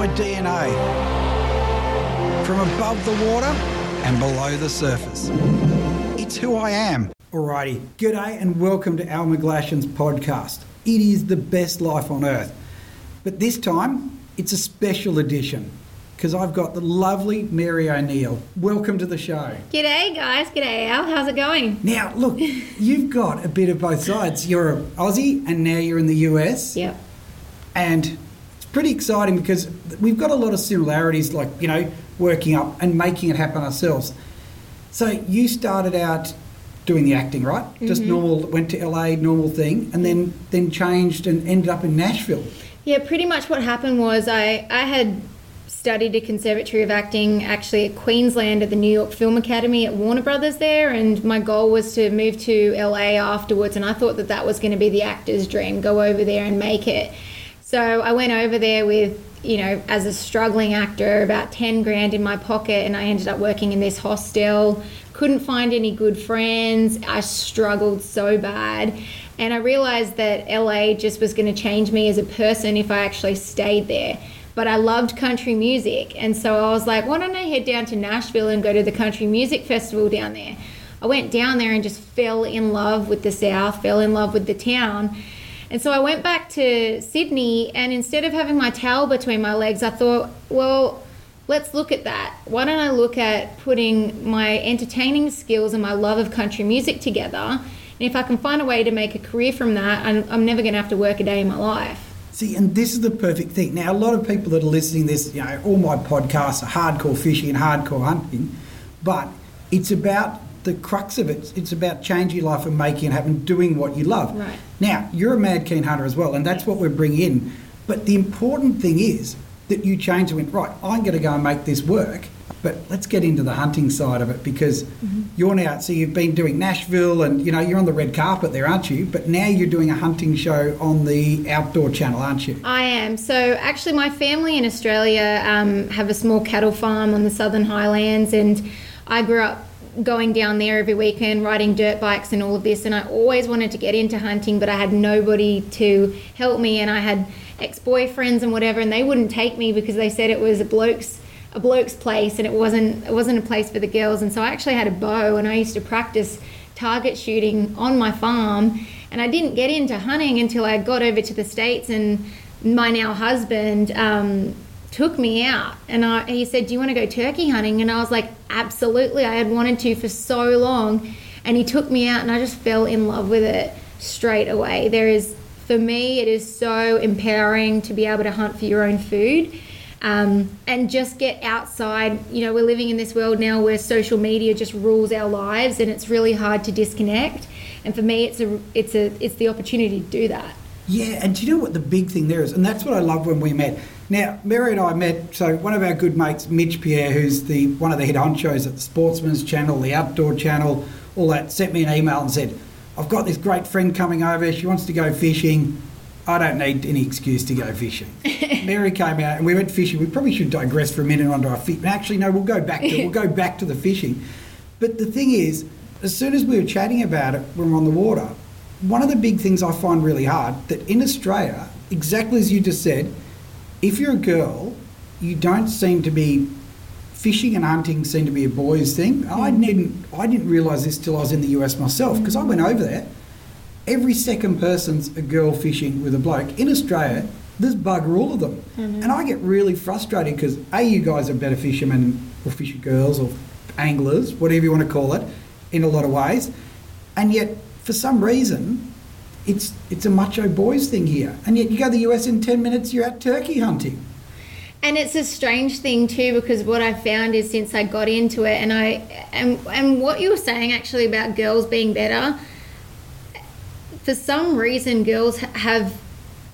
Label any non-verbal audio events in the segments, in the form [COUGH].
my DNA. From above the water and below the surface. It's who I am. Alrighty, g'day and welcome to Al McGlashan's podcast. It is the best life on earth. But this time, it's a special edition because I've got the lovely Mary O'Neill. Welcome to the show. G'day, guys. G'day, Al. How's it going? Now, look, [LAUGHS] you've got a bit of both sides. You're an Aussie and now you're in the US. Yep. And it's pretty exciting because we've got a lot of similarities, like, you know, working up and making it happen ourselves. So you started out doing the acting, right? Just mm-hmm. normal, went to LA, normal thing, and then then changed and ended up in Nashville. Yeah, pretty much what happened was I, I had studied a conservatory of acting actually at Queensland at the New York Film Academy at Warner Brothers there, and my goal was to move to LA afterwards, and I thought that that was going to be the actor's dream, go over there and make it. So I went over there with, you know, as a struggling actor, about 10 grand in my pocket, and I ended up working in this hostel. Couldn't find any good friends. I struggled so bad. And I realized that LA just was going to change me as a person if I actually stayed there. But I loved country music. And so I was like, why don't I head down to Nashville and go to the country music festival down there? I went down there and just fell in love with the South, fell in love with the town. And so I went back to Sydney, and instead of having my towel between my legs, I thought, well, let's look at that. Why don't I look at putting my entertaining skills and my love of country music together? And if I can find a way to make a career from that, I'm, I'm never going to have to work a day in my life. See, and this is the perfect thing. Now, a lot of people that are listening to this, you know, all my podcasts are hardcore fishing and hardcore hunting, but it's about the crux of it. It's about changing your life and making it happen, doing what you love. Right. Now, you're a mad keen hunter as well, and that's what we're bringing in. But the important thing is that you change and went, right, I'm going to go and make this work. But let's get into the hunting side of it because you're now, so you've been doing Nashville and, you know, you're on the red carpet there, aren't you? But now you're doing a hunting show on the outdoor channel, aren't you? I am. So actually, my family in Australia um, have a small cattle farm on the Southern Highlands, and I grew up going down there every weekend, riding dirt bikes and all of this. And I always wanted to get into hunting, but I had nobody to help me, and I had ex-boyfriends and whatever, and they wouldn't take me because they said it was a bloke's a bloke's place and it wasn't it wasn't a place for the girls. And so I actually had a bow, and I used to practice target shooting on my farm. And I didn't get into hunting until I got over to the states, and my now husband um, took me out, and I, he said, "Do you want to go turkey hunting?" And I was like, "Absolutely!" I had wanted to for so long, and he took me out, and I just fell in love with it straight away. There is, for me, it is so empowering to be able to hunt for your own food um, and just get outside. You know, we're living in this world now where social media just rules our lives, and it's really hard to disconnect. And for me, it's a it's a it's the opportunity to do that. Yeah, and do you know what the big thing there is? And that's what I love when we met. Now, Mary and I met, so one of our good mates, Mitch Pierre, who's the one of the head honchos at the Sportsman's Channel, the Outdoor Channel, all that, sent me an email and said, I've got this great friend coming over, she wants to go fishing. I don't need any excuse to go fishing. [LAUGHS] Mary came out and we went fishing. We probably should digress for a minute onto our feet. Actually, no, we'll go back to we'll go [LAUGHS] back to the fishing. But the thing is, as soon as we were chatting about it when we we're on the water, one of the big things I find really hard that in Australia, exactly as you just said, if you're a girl, you don't seem to be fishing and hunting seem to be a boys thing. I didn't I didn't realise this till I was in the US myself mm. because I went over there. Every second person's a girl fishing with a bloke. In Australia, there's bugger all of them. Mm-hmm. And I get really frustrated because A, you guys are better fishermen or fisher girls or anglers, whatever you want to call it, in a lot of ways. And yet, for some reason, it's it's a macho boys thing here. And yet you go to the US in 10 minutes, you're out turkey hunting. And it's a strange thing too because what I found is since I got into it and I and and what you were saying actually about girls being better for some reason girls have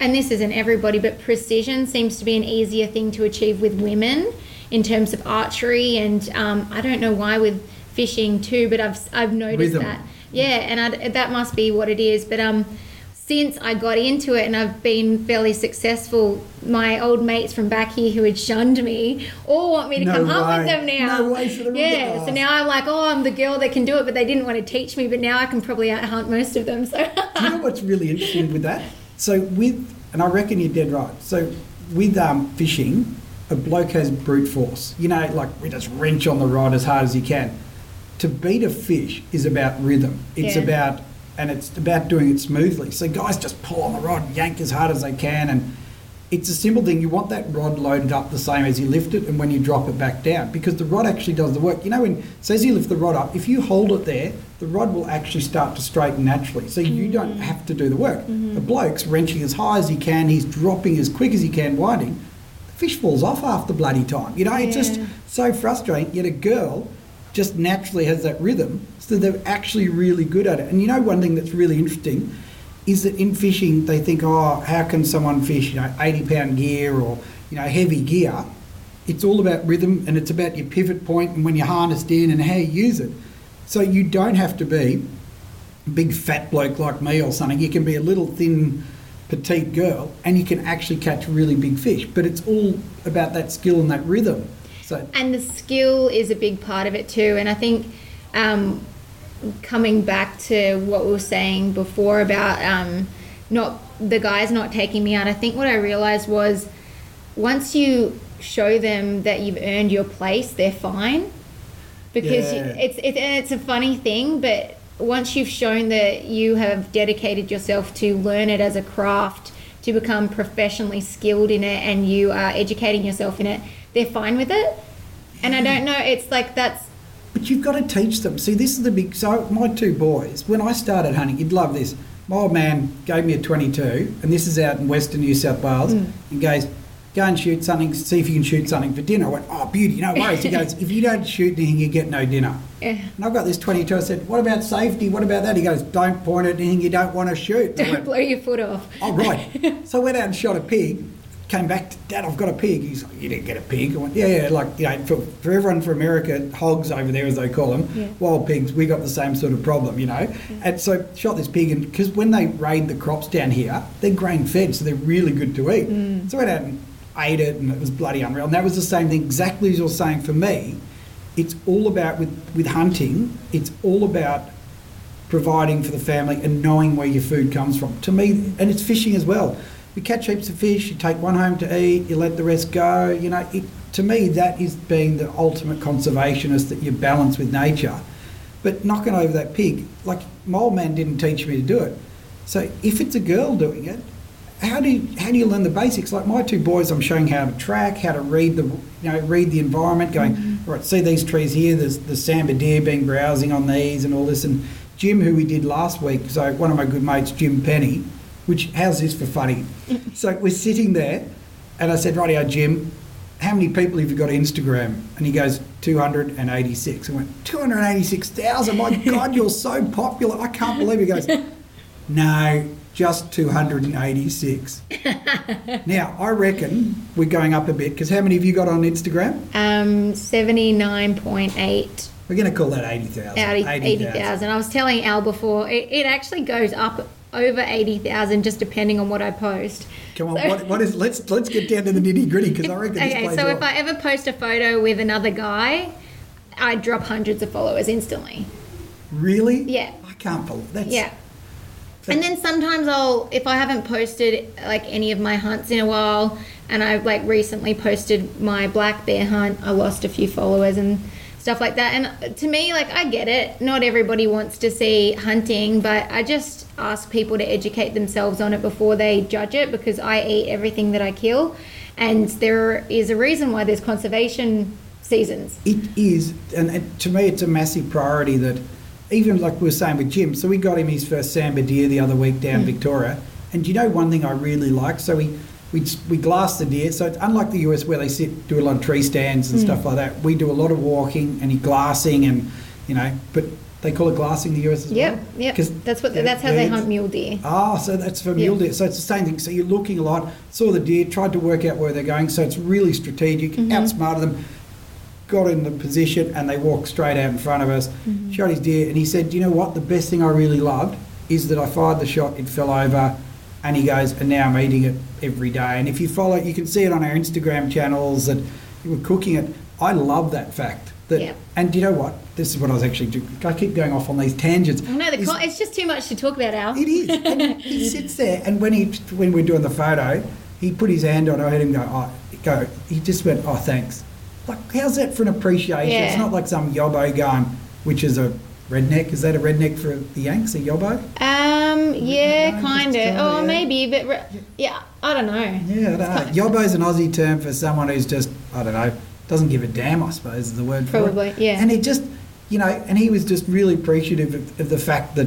and this isn't everybody but precision seems to be an easier thing to achieve with women in terms of archery and um, I don't know why with fishing too but I've I've noticed Rhythm. that yeah and I, that must be what it is but um since I got into it and I've been fairly successful, my old mates from back here who had shunned me all want me to No come hunt way. with them now. No way, so they're yeah, so now I'm like, oh, I'm the girl that can do it, but they didn't want to teach me. But now I can probably out hunt most of them. So [LAUGHS] Do you know what's really interesting with that? So with, and I reckon you're dead right. So with um, fishing, a bloke has brute force. You know, like we just wrench on the rod as hard as you can. To beat a fish is about rhythm. It's Yeah. about and it's about doing it smoothly. So guys just pull on the rod, yank as hard as they can, and it's a simple thing. You want that rod loaded up the same as you lift it and when you drop it back down because the rod actually does the work. You know, when so as you lift the rod up, if you hold it there, the rod will actually start to straighten naturally. So you don't mm. have to do the work. Mm-hmm. The bloke's wrenching as high as he can, he's dropping as quick as he can, winding. The fish falls off after bloody time. You know, it's just so frustrating. Yet a girl just naturally has that rhythm, so they're actually really good at it. And you know, one thing that's really interesting is that in fishing, they think, oh, how can someone fish, you know, 80 pound gear or, you know, heavy gear? It's all about rhythm and it's about your pivot point and when you're harnessed in and how you use it. So you don't have to be a big fat bloke like me or something. You can be a little thin, petite girl and you can actually catch really big fish. But it's all about that skill and that rhythm. So and the skill is a big part of it too. And I think um, coming back to what we were saying before about um, not the guys not taking me out, I think what I realized was once you show them that you've earned your place, they're fine because you, Yeah. it's it, and it's a funny thing, but once you've shown that you have dedicated yourself to learn it as a craft, to become professionally skilled in it, and you are educating yourself in it, they're fine with it. And I don't know, it's like that's But you've got to teach them. See, this is the big. So, my two boys, when I started hunting, you'd love this. My old man gave me a 22, and this is out in western New South Wales, mm. and goes, Go and shoot something, see if you can shoot something for dinner. I went, Oh, beauty, no worries. He [LAUGHS] goes, If you don't shoot anything, you get no dinner. Yeah. And I've got this 22. I said, What about safety? What about that? He goes, Don't point at anything you don't want to shoot. Don't went, blow your foot off. Oh, right. [LAUGHS] so I went out and shot a pig. Came back to Dad, I've got a pig. He's like, You didn't get a pig. I went, Yeah, yeah. Like, you know, for, for everyone from America, hogs over there, as they call them, Yeah. wild pigs, we got the same sort of problem, you know. And so shot this pig, and because when they raid the crops down here, they're grain fed, so they're really good to eat. Mm. So I went out and ate it, and it was bloody unreal. And that was the same thing, exactly as you're saying for me. It's all about, with, with hunting, it's all about providing for the family and knowing where your food comes from. To me, and it's fishing as well. You catch heaps of fish, you take one home to eat, you let the rest go. You know, it, to me, that is being the ultimate conservationist that you balance with nature. But knocking over that pig, like my old man didn't teach me to do it. So if it's a girl doing it, how do you, how do you learn the basics? Like my two boys, I'm showing how to track, how to read the you know read the environment. Going mm-hmm. right, see these trees here. There's the sambar deer being browsing on these and all this. And Jim, who we did last week, so one of my good mates, Jim Penny, which how's this for funny? [LAUGHS] so we're sitting there, and I said, "Rightio, Jim, how many people have you got on Instagram?" And he goes, 286. I went, 286,000? My [LAUGHS] God, you're so popular. I can't believe it. He goes, [LAUGHS] no, just 286. now, I reckon we're going up a bit because how many have you got on Instagram? Um, 79.8 We're going to call that 80,000. out of 80,000. I was telling Al before, it, it actually goes up over 80,000 just depending on what I post. Come on, So- what, what is? Let's let's get down to the nitty gritty because I [LAUGHS] reckon this Okay, so well. if I ever post a photo with another guy, I drop hundreds of followers instantly. really? Yeah. I can't believe that's Yeah. And then sometimes I'll, if I haven't posted like any of my hunts in a while, and I've like recently posted my black bear hunt, I lost a few followers and stuff like that. And to me, like, I get it. Not everybody wants to see hunting, but I just ask people to educate themselves on it before they judge it because I eat everything that I kill. And there is a reason why there's conservation seasons. It is, and it, to me, it's a massive priority that even like we were saying with Jim. So we got him his first sambar deer the other week down hmm. Victoria, and you know one thing I really like? So we we we glass the deer. So it's unlike the US where they sit do a lot of tree stands and stuff like that. We do a lot of walking and glassing, and you know, but they call it glassing the US as Yep, well. yep. 'Cause That's what. That's how they hunt mule deer. Ah, so that's for mule deer. So it's the same thing. So you're looking a lot, saw the deer, tried to work out where they're going. So it's really strategic, Mm-hmm. outsmarted them, got in the position, and they walked straight out in front of us, Mm-hmm. shot his deer, and he said, "You know what? The best thing I really loved is that I fired the shot, it fell over." And he goes, and now I'm eating it every day. And if you follow, you can see it on our Instagram channels that we're cooking it. I love that fact. That, Yeah. And do you know what? This is what I was actually doing. I keep going off on these tangents. I know the Is- con- it's just too much to talk about, Al. it is. And [LAUGHS] he sits there, and when he when we're doing the photo, he put his hand on. it. I heard him go, "Oh, go." He just went, "Oh, thanks." Like, how's that for an appreciation? Yeah. It's not like some yobbo going, which is a redneck. Is that a redneck for the Yanks? A yobbo? Uh, Um, yeah, kind of. Oh, yeah. maybe, but re- yeah, I don't know. Yeah, I don't know. Yobbo's an Aussie term for someone who's just, I don't know, doesn't give a damn, I suppose is the word for Probably, it. yeah. And he just, you know, and he was just really appreciative of, of the fact that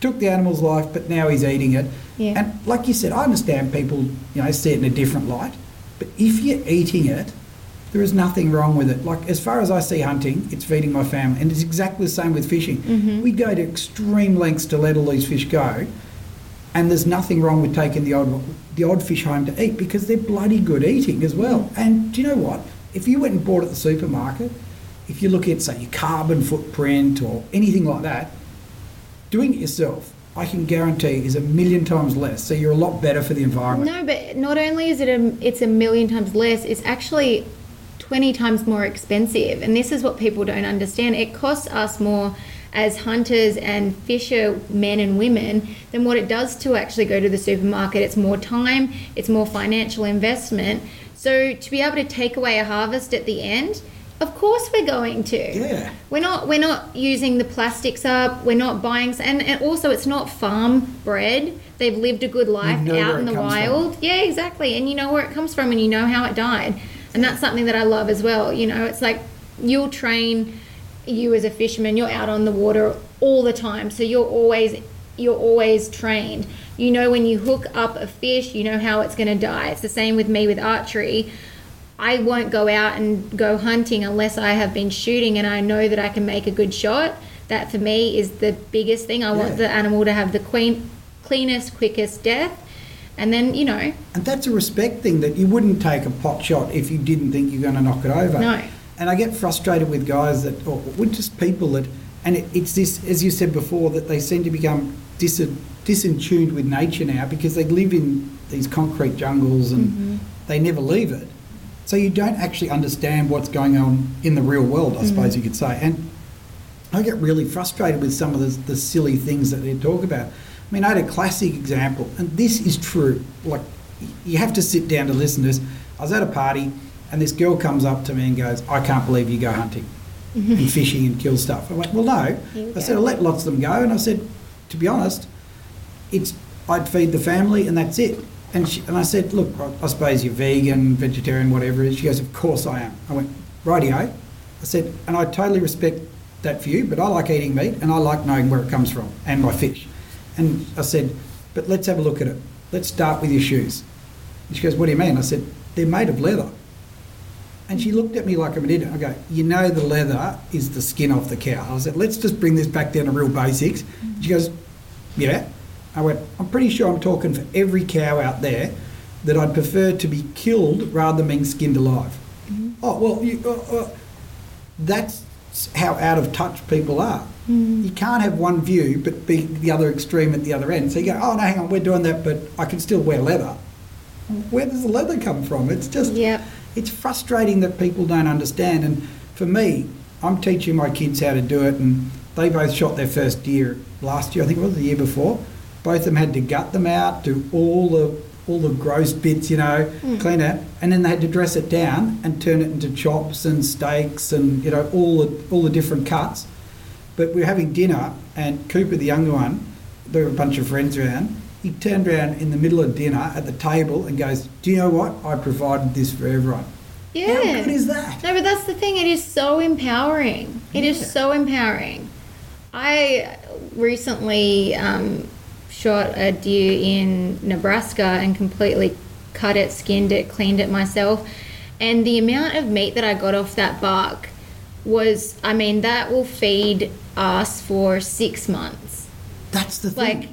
took the animal's life, but now he's eating it. Yeah. And like you said, I understand people, you know, see it in a different light, but if you're eating it, there is nothing wrong with it. Like as far as I see hunting, it's feeding my family, and it's exactly the same with fishing. Mhm. We go to extreme lengths to let all these fish go, and there's nothing wrong with taking the odd the odd fish home to eat because they're bloody good eating as well. And do you know what? If you went and bought at the supermarket, if you look at say your carbon footprint or anything like that, doing it yourself, I can guarantee is a million times less. So you're a lot better for the environment. No, but not only is it a, it's a million times less, it's actually 20 times more expensive. And this is what people don't understand. It costs us more as hunters and fisher men and women than what it does to actually go to the supermarket. It's more time, it's more financial investment. So to be able to take away a harvest at the end, of course we're going to. Yeah. We're not we're not using the plastics up. We're not buying and, and also it's not farm bred. They've lived a good life know out in the comes from. wild. Yeah, exactly. And you know where it comes from and you know how it died. And that's something that I love as well. You know, it's like you'll train you as a fisherman, you're out on the water all the time. So you're always you're always trained. You know when you hook up a fish, you know how it's going to die. It's the same with me with archery. I won't go out and go hunting unless I have been shooting and I know that I can make a good shot. That for me is the biggest thing. I Yeah. want the animal to have the queen, cleanest, quickest death. And then, you know, And that's a respect thing that you wouldn't take a pot shot if you didn't think you're going to knock it over. No. And I get frustrated with guys that, or with just people that, and it, it's this, as you said before, that they seem to become dis, disentuned with nature now because they live in these concrete jungles and Mm-hmm. they never leave it. So you don't actually understand what's going on in the real world, I suppose you could say. And I get really frustrated with some of the, the silly things that they talk about. I mean, I had a classic example, and this is true. Like, you have to sit down to listen to this. I was at a party, and this girl comes up to me and goes, I can't believe you go hunting and fishing and kill stuff. I went, Well, no. I said. I let lots of them go, and I said, To be honest, it's I'd feed the family, and that's it. And, she, and I said, Look, I, I suppose you're vegan, vegetarian, whatever it is. She goes, Of course I am. I went, Rightio. I said, And I totally respect that for you, but I like eating meat and I like knowing where it comes from and my fish. And I said, But let's have a look at it. Let's start with your shoes. And she goes, What do you mean? I said, They're made of leather. And she looked at me like I'm an idiot. I go, You know, the leather is the skin off the cow. I said, Let's just bring this back down to real basics. She goes, Yeah. I went, I'm pretty sure I'm talking for every cow out there that I'd prefer to be killed rather than being skinned alive. Oh, well, you, uh, uh, that's how out of touch people are. Mm. You can't have one view but be the other extreme at the other end. So you go, oh no, hang on, we're doing that, but I can still wear leather. Where does the leather come from? It's just, Yep. it's frustrating that people don't understand. And for me, I'm teaching my kids how to do it, and they both shot their first deer last year. I think it was the year before. Both of them had to gut them out, do all the all the gross bits, you know, clean it, and then they had to dress it down and turn it into chops and steaks and you know all the all the different cuts. But we were having dinner, and Cooper, the younger one, there were a bunch of friends around. He turned around in the middle of dinner at the table and goes, "Do you know what? I provided this for everyone." yeah. How good is that? No, but that's the thing. It is so empowering. It is Yeah. so empowering. I recently um, shot a deer in Nebraska and completely cut it, skinned it, cleaned it myself. And the amount of meat that I got off that buck was, I mean, that will feed us for six months. That's the thing. Like-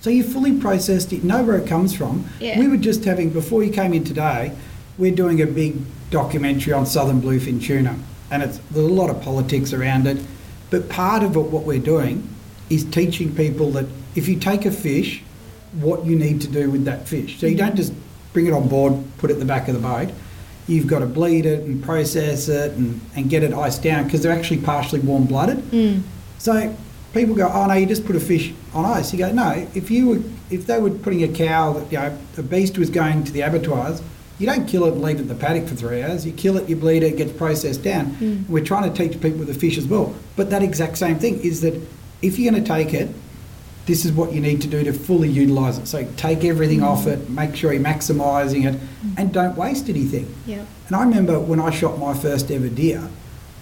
so you fully processed it, know where it comes from. Yeah. We were just having before you came in today. We're doing a big documentary on southern bluefin tuna, and it's there's a lot of politics around it. But part of it, what we're doing, is teaching people that if you take a fish, what you need to do with that fish. So you don't just bring it on board, put it at the back of the boat. You've got to bleed it and process it and, and get it iced down because they're actually partially warm blooded. Mm. So people go, oh no, you just put a fish on ice. You go, no, if you were, if they were putting a cow that you know a beast was going to the abattoirs, you don't kill it and leave it in the paddock for three hours. You kill it, you bleed it, it gets processed down. Mm. We're trying to teach people with the fish as well. But that exact same thing is that if you're going to take it, this is what you need to do to fully utilise it. So take everything off it, make sure you're maximising it, and don't waste anything. Yeah. And I remember when I shot my first ever deer,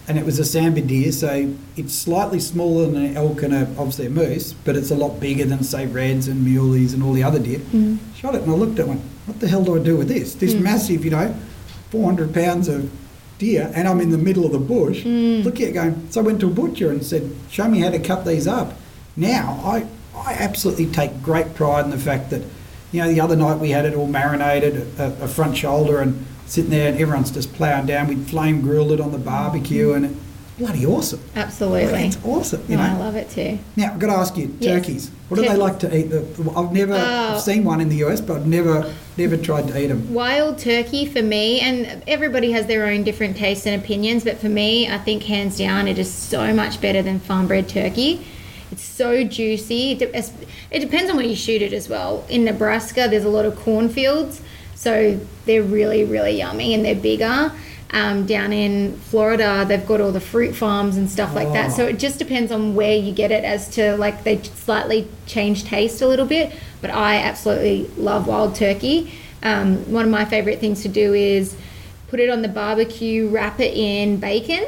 and it was a sambar deer, so it's slightly smaller than an elk and a, obviously a moose, but it's a lot bigger than say reds and muleys and all the other deer. Mm. Shot it and I looked at it and went, what the hell do I do with this? This Mm. massive, you know, 400 pounds of deer, and I'm in the middle of the bush. Mm. Look at it going. So I went to a butcher and said, show me how to cut these up. Now, I, I absolutely take great pride in the fact that, you know, the other night we had it all marinated, a, a front shoulder, and sitting there, and everyone's just ploughing down. We'd flame grilled it on the barbecue, and it's bloody awesome. Absolutely. It's awesome, you No, I love it too. Now, I've got to ask you, Yes. turkeys. What do they like to eat? I've never Oh. I've seen one in the US, but I've never never tried to eat them. Wild turkey for me, and everybody has their own different tastes and opinions, but for me, I think hands down, it is so much better than farm bred turkey. It's so juicy. It, de- it depends on where you shoot it as well. In Nebraska, there's a lot of cornfields, so they're really, really yummy and they're bigger. Um, down in Florida, they've got all the fruit farms and stuff like that. Oh. So it just depends on where you get it as to like they slightly change taste a little bit. But I absolutely love wild turkey. Um, one of my favorite things to do is put it on the barbecue, wrap it in bacon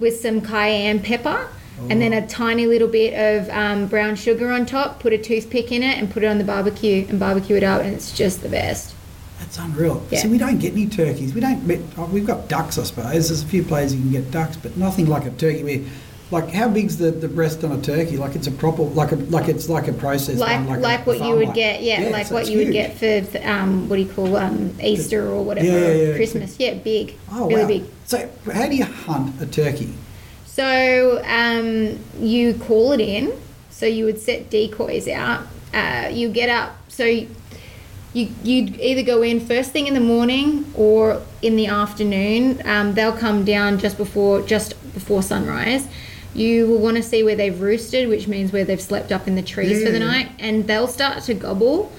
with some cayenne pepper. And then a tiny little bit of um, brown sugar on top. Put a toothpick in it and put it on the barbecue and barbecue it up, and it's just the best. That's unreal. Yeah. See, we don't get any turkeys. We don't. Oh, we've got ducks, I suppose. There's a few places you can get ducks, but nothing like a turkey. Where, like, how big's the, the breast on a turkey? Like it's a proper, like a like it's like a processed like one, like, a what you would get, yeah, like so what you would get for, um, what do you call um, Easter or whatever, Yeah, yeah, yeah. Christmas. Yeah, big, Oh really wow! big. So, how do you hunt a turkey? So um, you call it in. So you would set decoys out. Uh, you get up. So you you'd either go in first thing in the morning or in the afternoon. Um, they'll come down just before just before sunrise. You will want to see where they've roosted, which means where they've slept up in the trees for the night, and they'll start to gobble.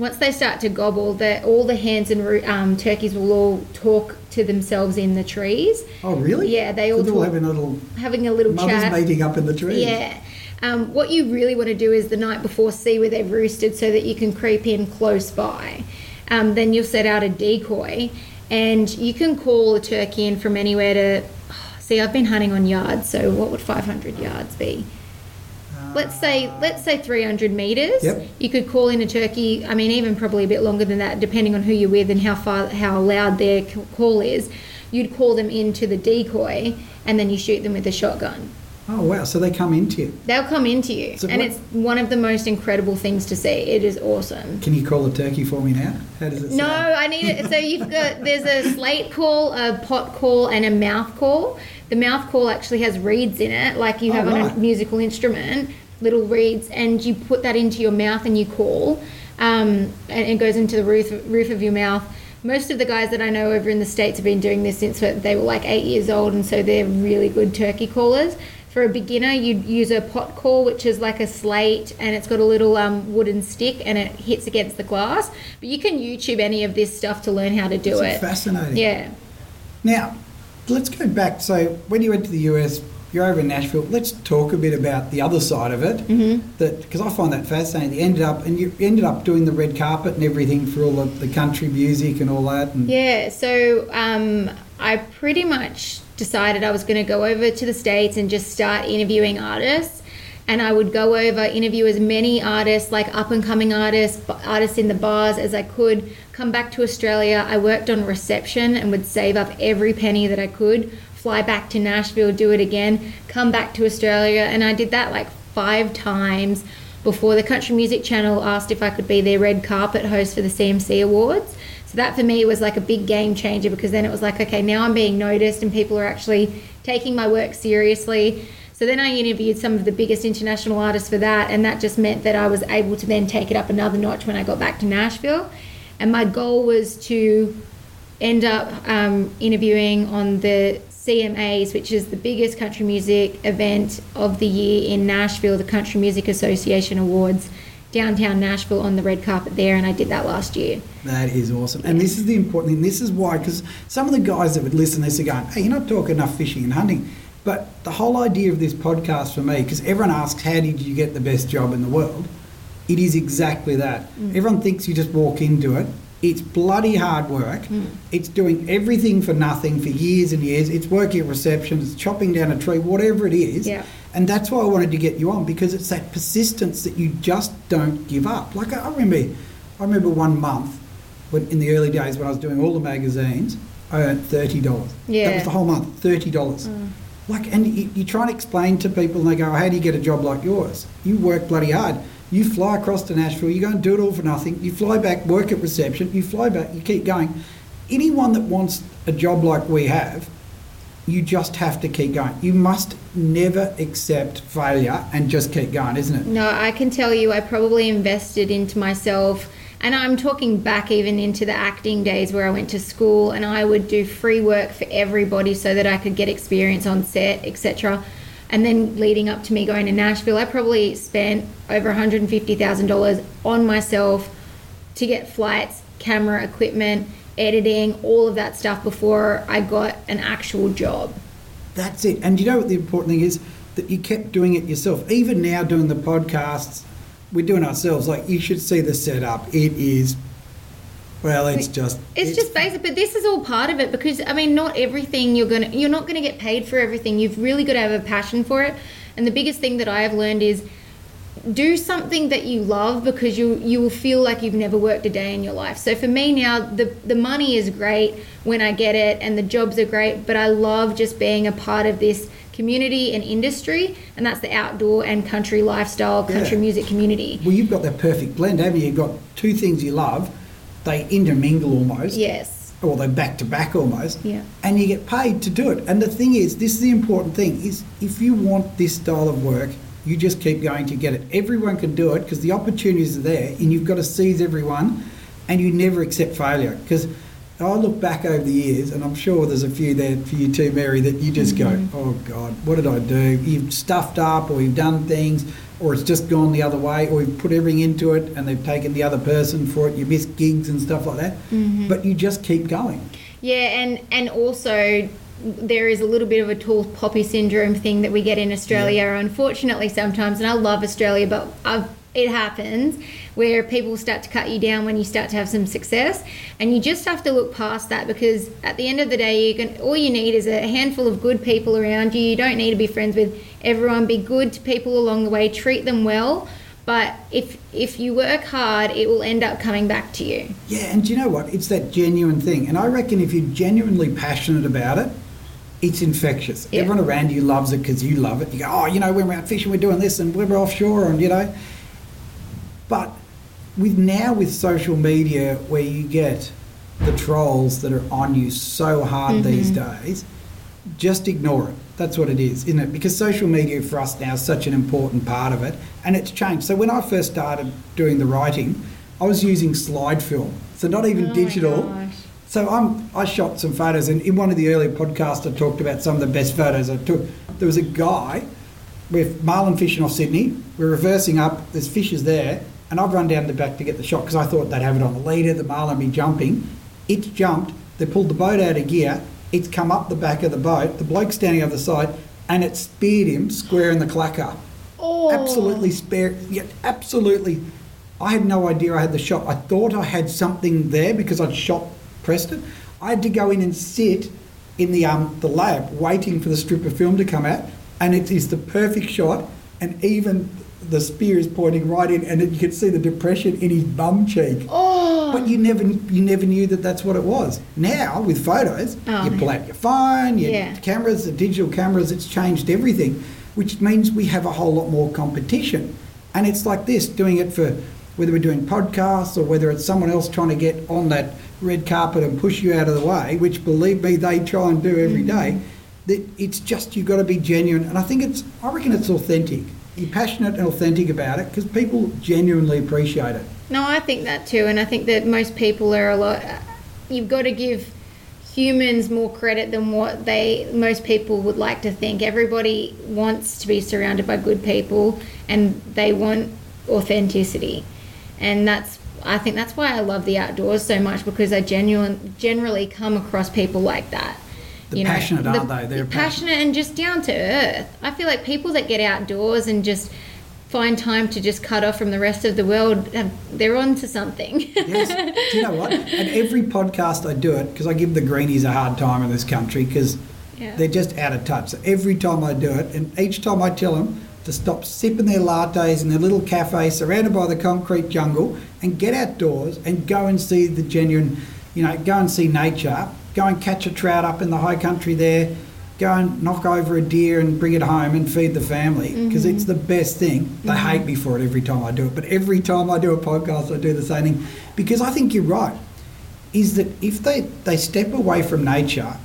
Once they start to gobble, that all the hens and um, turkeys will all talk to themselves in the trees, Oh, really? Yeah, they So all they're all talk- having a little having a little mothers chat. meeting up in the trees. Yeah. Um, what you really want to do is the night before see where they've roosted so that you can creep in close by. Um, then you'll set out a decoy and you can call a turkey in from anywhere to. See, I've been hunting on yards, so what would 500 yards be? Let's say let's say 300 meters. Yep. You could call in a turkey. I mean, even probably a bit longer than that, depending on who you're with and how far how loud their call is. You'd call them into the decoy, and then you shoot them with a shotgun. Oh wow! So they come into you. They'll come into you, So and what- it's one of the most incredible things to see. It is awesome. Can you call a turkey for me now? How does it No, sound? I need it. So you've got there's a slate call, a pot call, and a mouth call. The mouth call actually has reeds in it, like you Oh, have on right. a musical instrument, little reeds, and you put that into your mouth and you call, um, and it goes into the roof roof of your mouth. Most of the guys that I know over in the states have been doing this since they were like eight years old, and so they're really good turkey callers. For a beginner, you'd use a pot call, which is like a slate, and it's got a little um, wooden stick, and it hits against the glass. But you can YouTube any of this stuff to learn how to do It's it. fascinating. Yeah. Now, let's go back. So, when you went to the US, you're over in Nashville. Let's talk a bit about the other side of it. Mm-hmm. That because I find that fascinating. You ended up and you ended up doing the red carpet and everything for all the, the country music and all that. And Yeah, so um, I pretty much decided I was going to go over to the States and just start interviewing artists. And I would go over, interview as many artists, like up and coming artists, artists in the bars as I could. Come back to Australia. I worked on reception and would save up every penny that I could, fly back to Nashville, do it again, come back to Australia. And I did that like five times before the Country Music Channel asked if I could be their red carpet host for the CMC Awards. So that for me was like a big game changer because then it was like, okay, now I'm being noticed and people are actually taking my work seriously. So then I interviewed some of the biggest international artists for that, and that just meant that I was able to then take it up another notch when I got back to Nashville. And my goal was to end up um, interviewing on the CMAs, which is the biggest country music event of the year in Nashville, the Country Music Association Awards, downtown Nashville on the red carpet there, and I did that last year. That is awesome. And this is the important thing. This is why, because some of the guys that would listen to this are going, hey, you're not talking enough fishing and hunting. But the whole idea of this podcast for me, because everyone asks, how did you get the best job in the world? It is exactly that. Mm. Everyone thinks you just walk into it. It's bloody hard work. Mm. It's doing everything for nothing for years and years. It's working at reception, it's chopping down a tree, whatever it is. Yeah. And that's why I wanted to get you on because it's that persistence that you just don't give up. Like I remember, I remember one month when in the early days when I was doing all the magazines, I earned thirty dollars. Yeah. That was the whole month, thirty dollars. Mm. Like, and you, you try and explain to people, and they go, "How do you get a job like yours? You work bloody hard. You fly across to Nashville. You go and do it all for nothing. You fly back, work at reception. You fly back. You keep going. Anyone that wants a job like we have, you just have to keep going. You must never accept failure and just keep going, isn't it? No, I can tell you, I probably invested into myself. And I'm talking back even into the acting days where I went to school and I would do free work for everybody so that I could get experience on set, etc. And then leading up to me going to Nashville, I probably spent over $150,000 on myself to get flights, camera equipment, editing, all of that stuff before I got an actual job. That's it. And you know what the important thing is? That you kept doing it yourself. Even now, doing the podcasts, we're doing ourselves. Like, you should see the setup. It is, well, it's just. It's, just basic, but this is all part of it because I mean, not everything you're gonna you're not gonna get paid for everything. You've really got to have a passion for it. And the biggest thing that I have learned is do something that you love because you you will feel like you've never worked a day in your life. So for me now, the the money is great when I get it, and the jobs are great, but I love just being a part of this community and industry, and that's the outdoor and country lifestyle, country Yeah. music community. Well, you've got that perfect blend, haven't you? You've got two things you love, they intermingle almost. Yes. Or they're back to back almost. Yeah. And you get paid to do it. And the thing is, this is the important thing, is if you want this style of work, you just keep going to get it. Everyone can do it because the opportunities are there and you've got to seize everyone and you never accept failure. Because I look back over the years and I'm sure there's a few there for you too, Mary, that you just go, mm-hmm. oh God, what did I do? You've stuffed up or you've done things or it's just gone the other way or you've put everything into it and they've taken the other person for it. You miss gigs and stuff like that. Mm-hmm. But you just keep going. Yeah, and and also there is a little bit of a tall poppy syndrome thing that we get in Australia, unfortunately sometimes. And I love Australia, but I've, it happens where people start to cut you down when you start to have some success, and you just have to look past that because at the end of the day, you can all you need is a handful of good people around you. You don't need to be friends with everyone. Be good to people along the way. Treat them well. But if if you work hard, it will end up coming back to you. Yeah, and do you know what? It's that genuine thing. And I reckon if you're genuinely passionate about it, it's infectious. Yeah. Everyone around you loves it because you love it. You go, oh, you know, when we're out fishing, we're doing this, and we're offshore, and you know. But with now with social media, where you get the trolls that are on you so hard mm-hmm. these days, just ignore it. That's what it is, isn't it? Because social media for us now is such an important part of it, and it's changed. So when I first started doing the writing, I was using slide film, so not even Oh digital. So I'm, I shot some photos, and in one of the earlier podcasts, I talked about some of the best photos I took. There was a guy with marlin fishing off Sydney. We're reversing up. There's fishes there, and I've run down the back to get the shot because I thought they'd have it on the leader. The marlin be jumping. It's jumped. They pulled the boat out of gear. It's come up the back of the boat. The bloke's standing over the side, and it speared him square in the clacker Oh, absolutely spare yeah, absolutely i had no idea i had the shot i thought i had something there because i'd shot preston i had to go in and sit in the um the lab waiting for the strip of film to come out and it is the perfect shot and even the spear is pointing right in and you can see the depression in his bum cheek Oh, but you never you never knew that that's what it was. Now with photos, Oh, you pull out your phone, your Yeah. cameras, the digital cameras. It's changed everything, which means we have a whole lot more competition. And it's like this: doing it for whether we're doing podcasts or whether it's someone else trying to get on that red carpet and push you out of the way, which believe me, they try and do every mm. day. That it's just you've got to be genuine, and I think it's I reckon it's authentic. You're passionate and authentic about it because people genuinely appreciate it. No, I think that too, and I think that most people are a lot. You've got to give humans more credit than what they most people would like to think. Everybody wants to be surrounded by good people and they want authenticity. And that's I think that's why I love the outdoors so much because I genuine generally come across people like that. The passionate, aren't they? They're passionate, and just down to earth. I feel like people that get outdoors and just find time to just cut off from the rest of the world, um, they're on to something. yes. Do you know what? And every podcast I do it, because I give the greenies a hard time in this country because yeah. they're just out of touch. So every time I do it, and each time I tell them to stop sipping their lattes in their little cafe surrounded by the concrete jungle and get outdoors and go and see the genuine, you know, go and see nature, go and catch a trout up in the high country there go and knock over a deer and bring it home and feed the family because mm-hmm. it's the best thing. They mm-hmm. hate me for it every time I do it, but every time I do a podcast, I do the same thing because I think you're right. Is that if they, they step away from nature,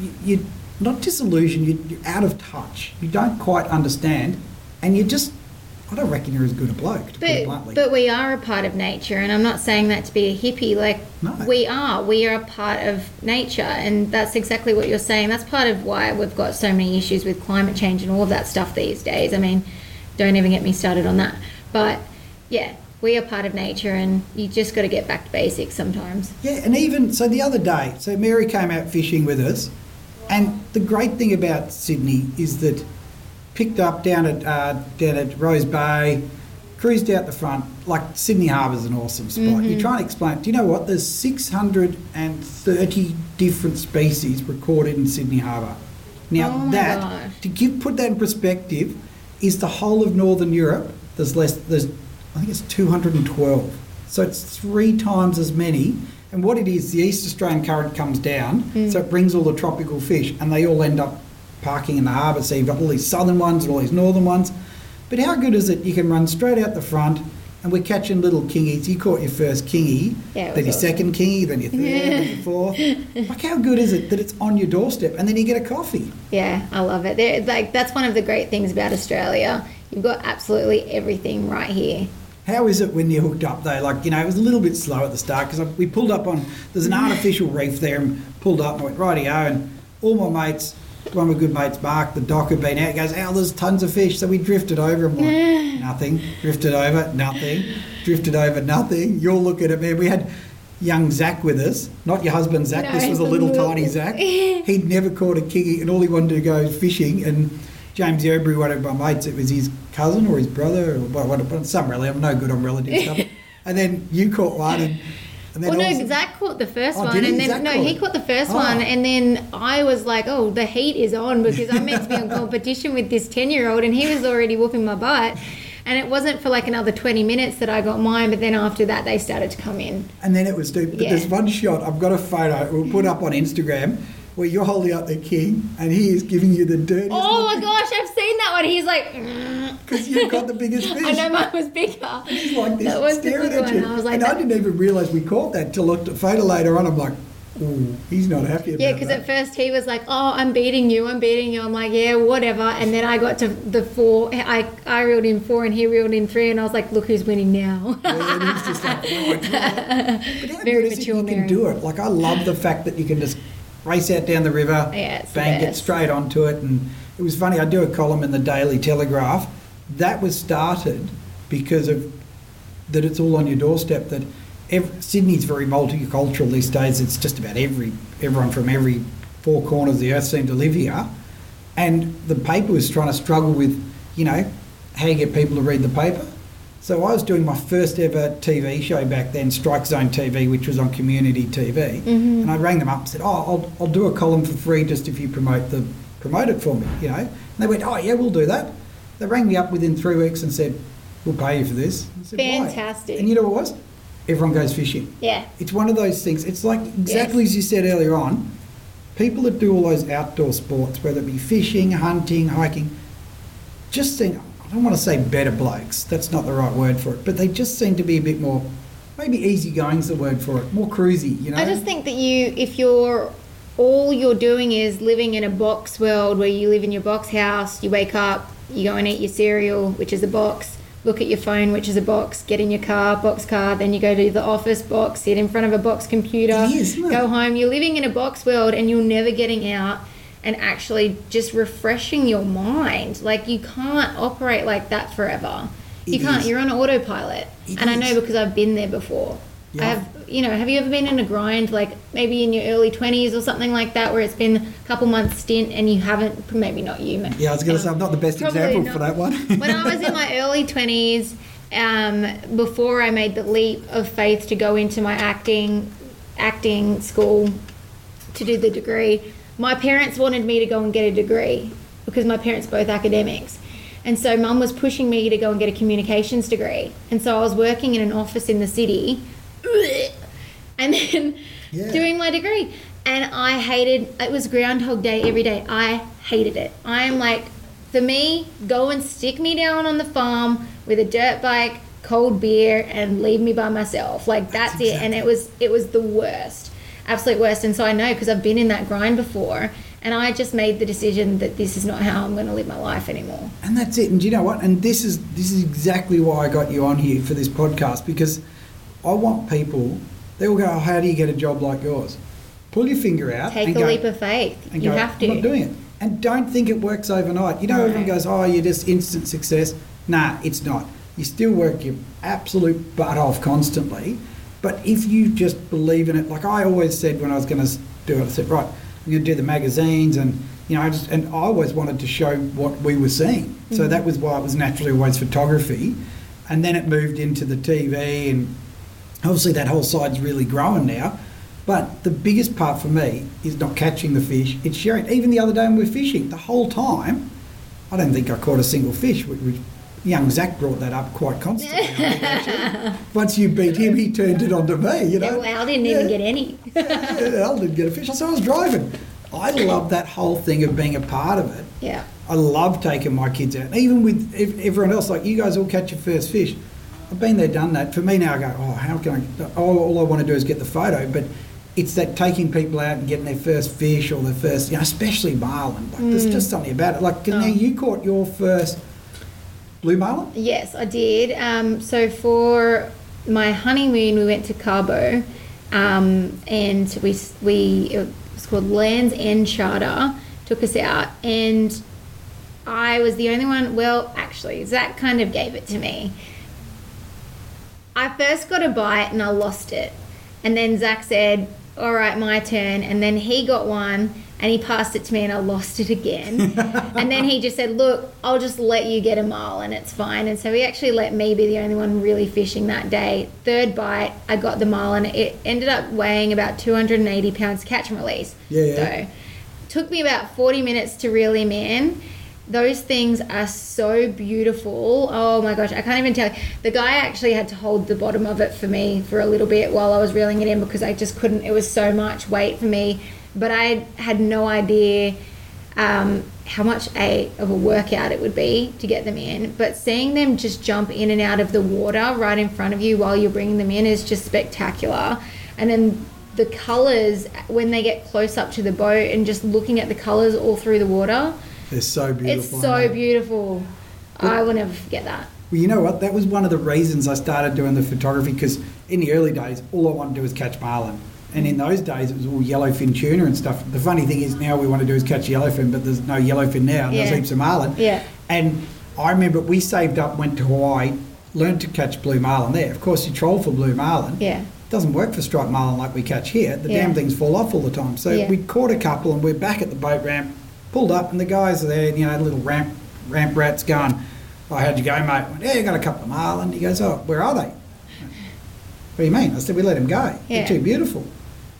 you, you're not disillusioned, you're out of touch, you don't quite understand, and you just I don't reckon you're as good a bloke, to but, put it bluntly. But we are a part of nature, and I'm not saying that to be a hippie. Like, no. we are. We are a part of nature, and that's exactly what you're saying. That's part of why we've got so many issues with climate change and all of that stuff these days. I mean, don't even get me started on that. But, yeah, we are part of nature, and you just got to get back to basics sometimes. Yeah, and even so, the other day, so Mary came out fishing with us, and the great thing about Sydney is that picked up down at uh, down at Rose Bay, cruised out the front. Like Sydney Harbour's an awesome spot. Mm-hmm. You try and explain. Do you know what? There's 630 different species recorded in Sydney Harbour. Now oh that gosh. to give put that in perspective is the whole of Northern Europe. There's less. There's I think it's 212. So it's three times as many. And what it is, the East Australian current comes down, mm. so it brings all the tropical fish, and they all end up parking in the harbour. So you've got all these southern ones and all these northern ones. But how good is it? You can run straight out the front, and we're catching little kingies. You caught your first kingy, yeah, then your awesome. second kingy, then your third, then your [LAUGHS] fourth. Like how good is it that it's on your doorstep, and then you get a coffee? Yeah, I love it. They're, like that's one of the great things about Australia. You've got absolutely everything right here. How is it when you're hooked up though? Like you know, it was a little bit slow at the start because we pulled up on there's an [LAUGHS] artificial reef there and pulled up and I went rightio, and all my mates one of my good mates, Mark, the dock had been out. He goes, "Oh, there's tons of fish." So we drifted over. I'm like, [LAUGHS] nothing. Drifted over, nothing. Drifted over, nothing. You're looking at me. We had young Zach with us, not your husband Zach. No, this was a little tiny Zach. [LAUGHS] He'd never caught a kingy, and all he wanted to go fishing. And James Yeobury, one of my mates, it was his cousin or his brother or some relative. I'm no good on relative stuff. [LAUGHS] And then you caught one, and well, no, Zach caught the first oh, one, and then Zach no, he caught the first oh. one, and then I was like, "Oh, the heat is on because I'm meant to be in [LAUGHS] competition with this ten-year-old, and he was already whooping my butt." And it wasn't for like another 20 minutes that I got mine, but then after that, they started to come in. And then it was deep. But yeah. there's one shot, I've got a photo, we'll put up on Instagram where you're holding up the king and he is giving you the dirtiest. Oh my gosh, I've seen that one. He's like, because mm. you've got the biggest fish. [LAUGHS] I know mine was bigger. And he's like this, that was staring at you. I was like, and I didn't even realise we caught that till looked at photo later on. I'm like, Ooh, he's not happy about that. Yeah, because at first he was like, "Oh, I'm beating you, I'm beating you." I'm like, "Yeah, whatever." And then I got to the four. I I reeled in four, and he reeled in three, and I was like, "Look who's winning now." yeah, he's just like, oh, [LAUGHS] But Very mature. You can do it. Like I love the fact that you can just race out down the river, yeah, bang, get straight onto it. And it was funny, I do a column in the Daily Telegraph. That was started because of that it's all on your doorstep. That every, Sydney's very multicultural these days. It's just about every everyone from every four corners of the earth seem to live here. And the paper was trying to struggle with, you know, how you get people to read the paper. So I was doing my first ever TV show back then, Strike Zone TV, which was on community TV, mm-hmm. and I rang them up and said, "Oh, I'll, I'll do a column for free just if you promote the promote it for me," you know. And they went, "Oh yeah, we'll do that." They rang me up within three weeks and said, "We'll pay you for this." Said, Fantastic. Why? And you know what it was? Everyone goes fishing. Yeah. It's one of those things. It's like exactly yes. as you said earlier on. People that do all those outdoor sports, whether it be fishing, hunting, hiking, just seem I don't want to say better blokes, that's not the right word for it, but they just seem to be a bit more, maybe easygoing's the word for it, more cruisy, you know? I just think that you, if you're, all you're doing is living in a box world where you live in your box house, you wake up, you go and eat your cereal, which is a box, look at your phone, which is a box, get in your car, box car, then you go to the office box, sit in front of a box computer, is, go home. You're living in a box world and you're never getting out and actually just refreshing your mind. Like you can't operate like that forever. you can't. is. You're on autopilot. It and I know because I've been there before. I have, you know, have you ever been in a grind like maybe in your early 20s or something like that where it's been a couple months stint and you haven't, maybe not you, maybe, Yeah, I was going to say um, I'm not the best example not. for that one. [LAUGHS] when I was in my early 20s, um, before I made the leap of faith to go into my acting acting school to do the degree, my parents wanted me to go and get a degree because my parents both academics. And so mum was pushing me to go and get a communications degree. And so I was working in an office in the city [LAUGHS] and then Yeah. doing my degree. And I hated it was groundhog day every day. I hated it. I'm like for me, go and stick me down on the farm with a dirt bike, cold beer and leave me by myself. Like that's, That's it. And it was it was the worst. Absolute worst. And so I know because I've been in that grind before and I just made the decision that this is not how I'm going to live my life anymore. And that's it. And do you know what? And this is this is exactly why I got you on here for this podcast because I want people. They will go, oh, "How do you get a job like yours?" Pull your finger out. Take a go, leap of faith. and You go, have to. I'm not doing it. And don't think it works overnight. You know, No. everyone goes, "Oh, you're just instant success." Nah, it's not. You still work your absolute butt off constantly. But if you just believe in it, like I always said when I was going to do it, I said, "Right, I'm going to do the magazines," and you know, I just and I always wanted to show what we were seeing. So Mm. that was why it was naturally always photography, and then it moved into the TV, and obviously that whole side's really growing now. But the biggest part for me is not catching the fish; it's sharing. Even the other day when we were fishing, the whole time, I don't think I caught a single fish. Which, which young Zach brought that up quite constantly. I think, actually. Once you beat him, he turned it on to me. You know, well, I didn't even get any. [LAUGHS] Yeah, I didn't get a fish. So I was driving. I love that whole thing of being a part of it. yeah. I love taking my kids out, even with ev- everyone else. Like you guys all catch your first fish. I've been there, done that. For me now, I go, oh, how can I? All, all I want to do is get the photo, but it's that taking people out and getting their first fish or their first, you know, especially marlin. Like there's just something about it. Like 'cause now Mm. Oh. you caught your first blue marlin. Yes, I did. Um, so for my honeymoon, we went to Cabo, um, and we we it was called Lands End Charter. Took us out, and I was the only one. Well, actually, Zach kind of gave it to me. I first got a bite and I lost it, and then Zach said, "All right, my turn," and then he got one. And he passed it to me, and I lost it again. [LAUGHS] and then he just said, "Look, I'll just let you get a mile, and it's fine." And so he actually let me be the only one really fishing that day. Third bite, I got the mile, and it ended up weighing about 280 pounds catch and release. Yeah, yeah. So, took me about 40 minutes to reel him in. Those things are so beautiful. Oh my gosh, I can't even tell. The guy actually had to hold the bottom of it for me for a little bit while I was reeling it in because I just couldn't. It was so much weight for me. But I had no idea um, how much a of a workout it would be to get them in. But seeing them just jump in and out of the water right in front of you while you're bringing them in is just spectacular. And then the colors when they get close up to the boat and just looking at the colors all through the water, They're so beautiful. it's so beautiful. I will never forget that. Well, you know what? That was one of the reasons I started doing the photography because in the early days, all I wanted to do was catch marlin. And in those days, it was all yellowfin tuna and stuff. The funny thing is now we want to do is catch yellowfin, but there's no yellowfin now. There's heaps of marlin. Yeah. And I remember we saved up, went to Hawaii, learned to catch blue marlin there. Of course, you troll for blue marlin. Yeah. It doesn't work for striped marlin like we catch here. The Yeah. damn things fall off all the time. So Yeah. we caught a couple and we're back at the boat ramp, pulled up, and the guys are there, you know, little ramp ramp rats going, Oh, how'd you go, mate? I went, yeah, you got a couple of marlin. He goes, Oh, where are they? What do you mean? I said, We let them go. Yeah. They're too beautiful.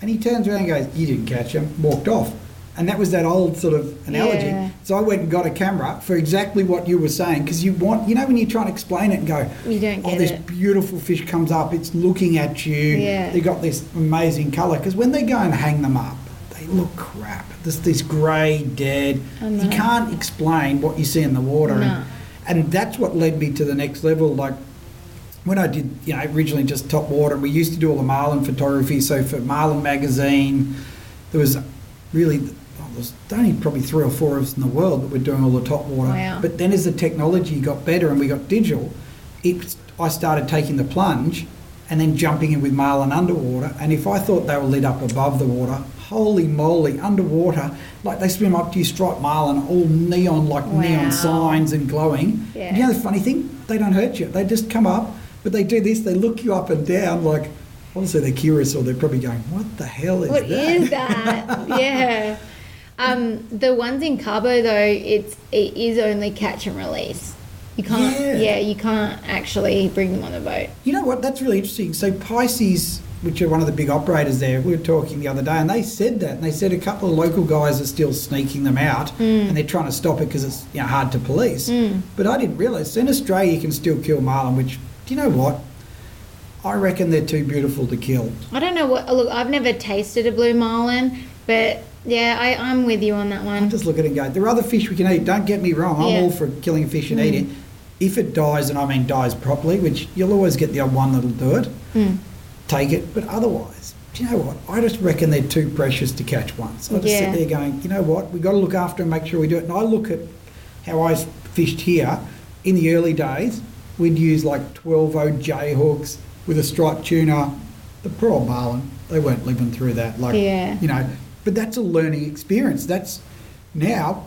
And he turns around and goes, You didn't catch him, walked off. And that was that old sort of analogy. Yeah. So I went and got a camera for exactly what you were saying because you want, you know, when you try and explain it and go, You don't oh, this it. beautiful fish comes up, it's looking at you. Yeah. They got this amazing colour because when they go and hang them up, they look crap. This, this grey, dead. You can't explain what you see in the water, No. and, and that's what led me to the next level. Like when I did, you know, originally just top water, we used to do all the marlin photography. So for Marlin magazine, there was really. oh, There's only probably three or four of us in the world that were doing all the top water. Wow. But then as the technology got better and we got digital, it, I started taking the plunge and then jumping in with marlin underwater. And if I thought they were lit up above the water, holy moly, underwater, like they swim up to you, striped marlin, all neon, like Wow. neon signs and glowing. Yeah. And you know the funny thing? They don't hurt you. They just come up, but they do this, they look you up and down like, obviously they're curious or they're probably going, what the hell is What that? is that? [LAUGHS] yeah. Um, the ones in Cabo though, it's it is only catch and release. You can't. Yeah. Yeah. you can't actually bring them on the boat. You know what? That's really interesting. So Pisces, which are one of the big operators there, we were talking the other day, and they said that. And they said a couple of local guys are still sneaking them out, and they're trying to stop it because it's you know, hard to police. But I didn't realise in Australia you can still kill marlin. Which do you know what? I reckon they're too beautiful to kill. I don't know what. Look, I've never tasted a blue marlin, but yeah, I, I'm with you on that I one. just look at it and go, there are other fish we can eat. Don't get me wrong. I'm Yeah. all for killing a fish and eating it. If it dies, and I mean dies properly, which you'll always get the odd one that'll do it, Mm. take it. But otherwise, do you know what? I just reckon they're too precious to catch once. I just Yeah. sit there going, you know what? We've got to look after and make sure we do it. And I look at how I fished here in the early days. We'd use like 12 OJ hooks with a striped tuna. The poor old marlin, they weren't living through that. Like, Yeah. you know, but that's a learning experience. That's now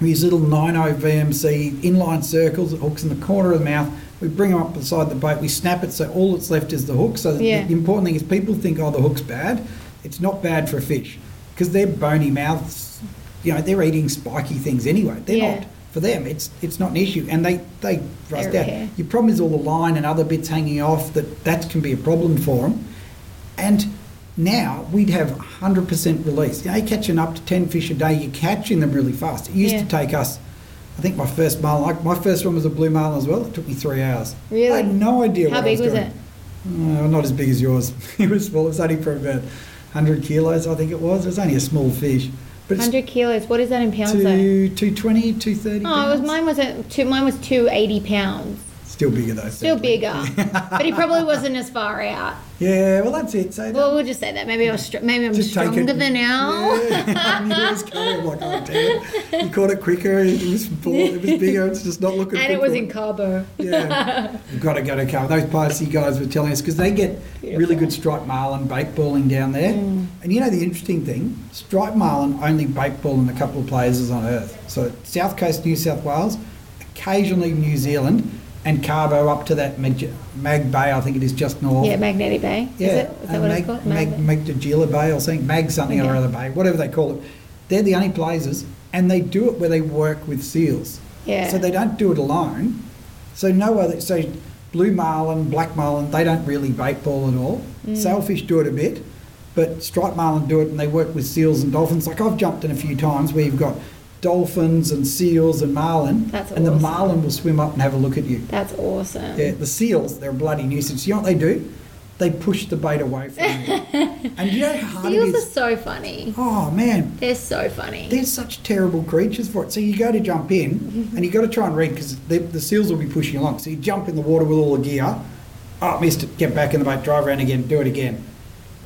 we use little 9.0 VMC inline circles, hooks in the corner of the mouth. We bring them up beside the boat, we snap it so all that's left is the hook. So the- Yeah. the important thing is people think, oh, the hook's bad. It's not bad for a fish because their bony mouths, you know, they're eating spiky things anyway. They're Yeah. not. For them, it's it's not an issue, and they they rust out. Your problem is all the line and other bits hanging off. That that can be a problem for them. And now we'd have 100% release. You know, you're catching up to 10 fish a day, you're catching them really fast. It used Yeah. to take us, I think my first marlin, like my first one was a blue marlin as well. It took me three hours. Really? I had no idea How what big I was, was doing. it? Uh, not as big as yours. [LAUGHS] it was small. It was only for about 100 kilos, I think it was. It was only a small fish. But it's 100 kilos. What is that in pounds though? two, 220, 230 Oh, it was pounds. mine was a two. Mine was 280 pounds. Still bigger though. Still sadly. bigger, [LAUGHS] but he probably wasn't as far out. Yeah, well that's it. So Well, we'll just say that. Maybe I was str- maybe I'm Just stronger it. than now. Yeah, [LAUGHS] I knew it was coming. Like, oh damn! You caught it quicker. It was full, it was bigger. It's just not looking. and it was in Cabo. Yeah, you've got to go to Carl. Those Pisces guys were telling us because they get really good striped marlin bait balling down there. Mm. And you know the interesting thing, striped marlin only bait ball in a couple of places on Earth. So south coast New South Wales, occasionally New Zealand, and Cabo up to that Mag, Mag Bay. I think it is just north. Yeah, Magnetic Bay. Yeah, Is, it? is that and what Mag, it's called? Mag, Magdagila Bay or something, Mag something or other Bay, whatever they call it. They're the only places, and they do it where they work with seals. Yeah. So they don't do it alone. So no other. So blue marlin, black marlin, they don't really bait ball at all. Mm. Sailfish do it a bit, but striped marlin do it, and they work with seals and dolphins. Like I've jumped in a few times where you've got dolphins and seals and marlin, That's and the marlin will swim up and have a look at you. That's awesome. Yeah, the seals, they're a bloody nuisance. You know what they do? They push the bait away from you. [LAUGHS] and you know how hard Seals are so funny. Oh, man. They're so funny. They're such terrible creatures for it. So you go to jump in Mm-hmm. and you got to try and read because the, the seals will be pushing along. So you jump in the water with all the gear. Oh, missed it. Get back in the boat, drive around again, do it again.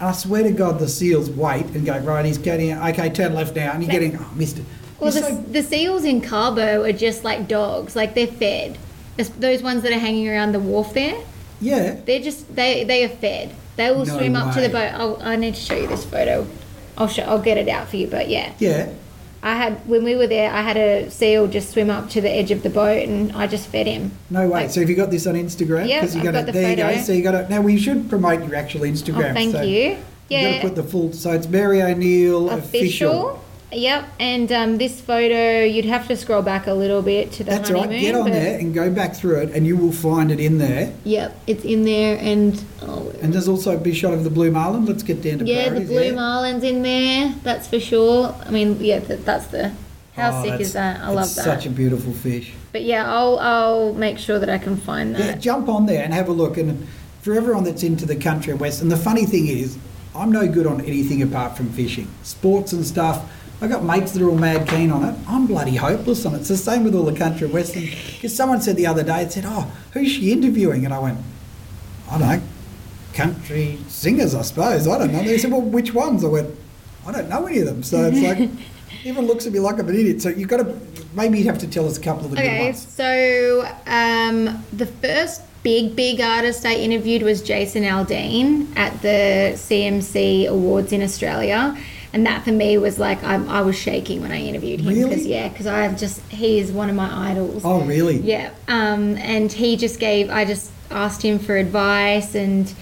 And I swear to God, the seals wait and go, right, he's getting, okay, turn left now. And you're getting, oh, missed it. Well, the, the seals in Cabo are just like dogs. Like they're fed. Those ones that are hanging around the wharf there, yeah. they're just they they are fed. They will No swim up to the boat. I'll, I need to show you this photo. I'll show. I'll get it out for you. But yeah, Yeah. I had when we were there. I had a seal just swim up to the edge of the boat, and I just fed him. No way. Like- so have you got this on Instagram? Yeah, you I've got got it. the there you go. So you got it. Now we should promote your actual Instagram. Oh, thank so you. You've got Yeah, to put the full. So it's Mary O'Neill official. official. Yep, and um, this photo you'd have to scroll back a little bit to the That's right. Get on but- there and go back through it, and you will find it in there. Yep, it's in there, and oh, And there's also a big shot of the blue marlin. Let's get down to yeah, the priorities, blue yeah. marlin's in there. That's for sure. I mean, yeah, that, that's the. How Oh, sick that's- is that? I love it's that. Such a beautiful fish. but yeah, I'll I'll make sure that I can find Yeah, that. jump on there and have a look. And for everyone that's into the country and west, and the funny thing is, I'm no good on anything apart from fishing, sports and stuff. I got mates that are all mad keen on it. I'm bloody hopeless on it. It's the same with all the country and western. Because someone said the other day, it said, "Oh, who's she interviewing?" And I went, "I don't know, country singers, I suppose. I don't know." They said, "Well, which ones?" I went, "I don't know any of them." So it's like [LAUGHS] Everyone looks at me like I'm an idiot. So you've got to maybe you'd have to tell us a couple of the good Okay, ones. so um, the first big, big artist I interviewed was Jason Aldean at the CMC Awards in Australia. And that for me was like, I, I was shaking when I interviewed him. Really? Because, yeah, because I've just, he is one of my idols. Oh, really? Yeah, um, and he just gave. I just asked him for advice and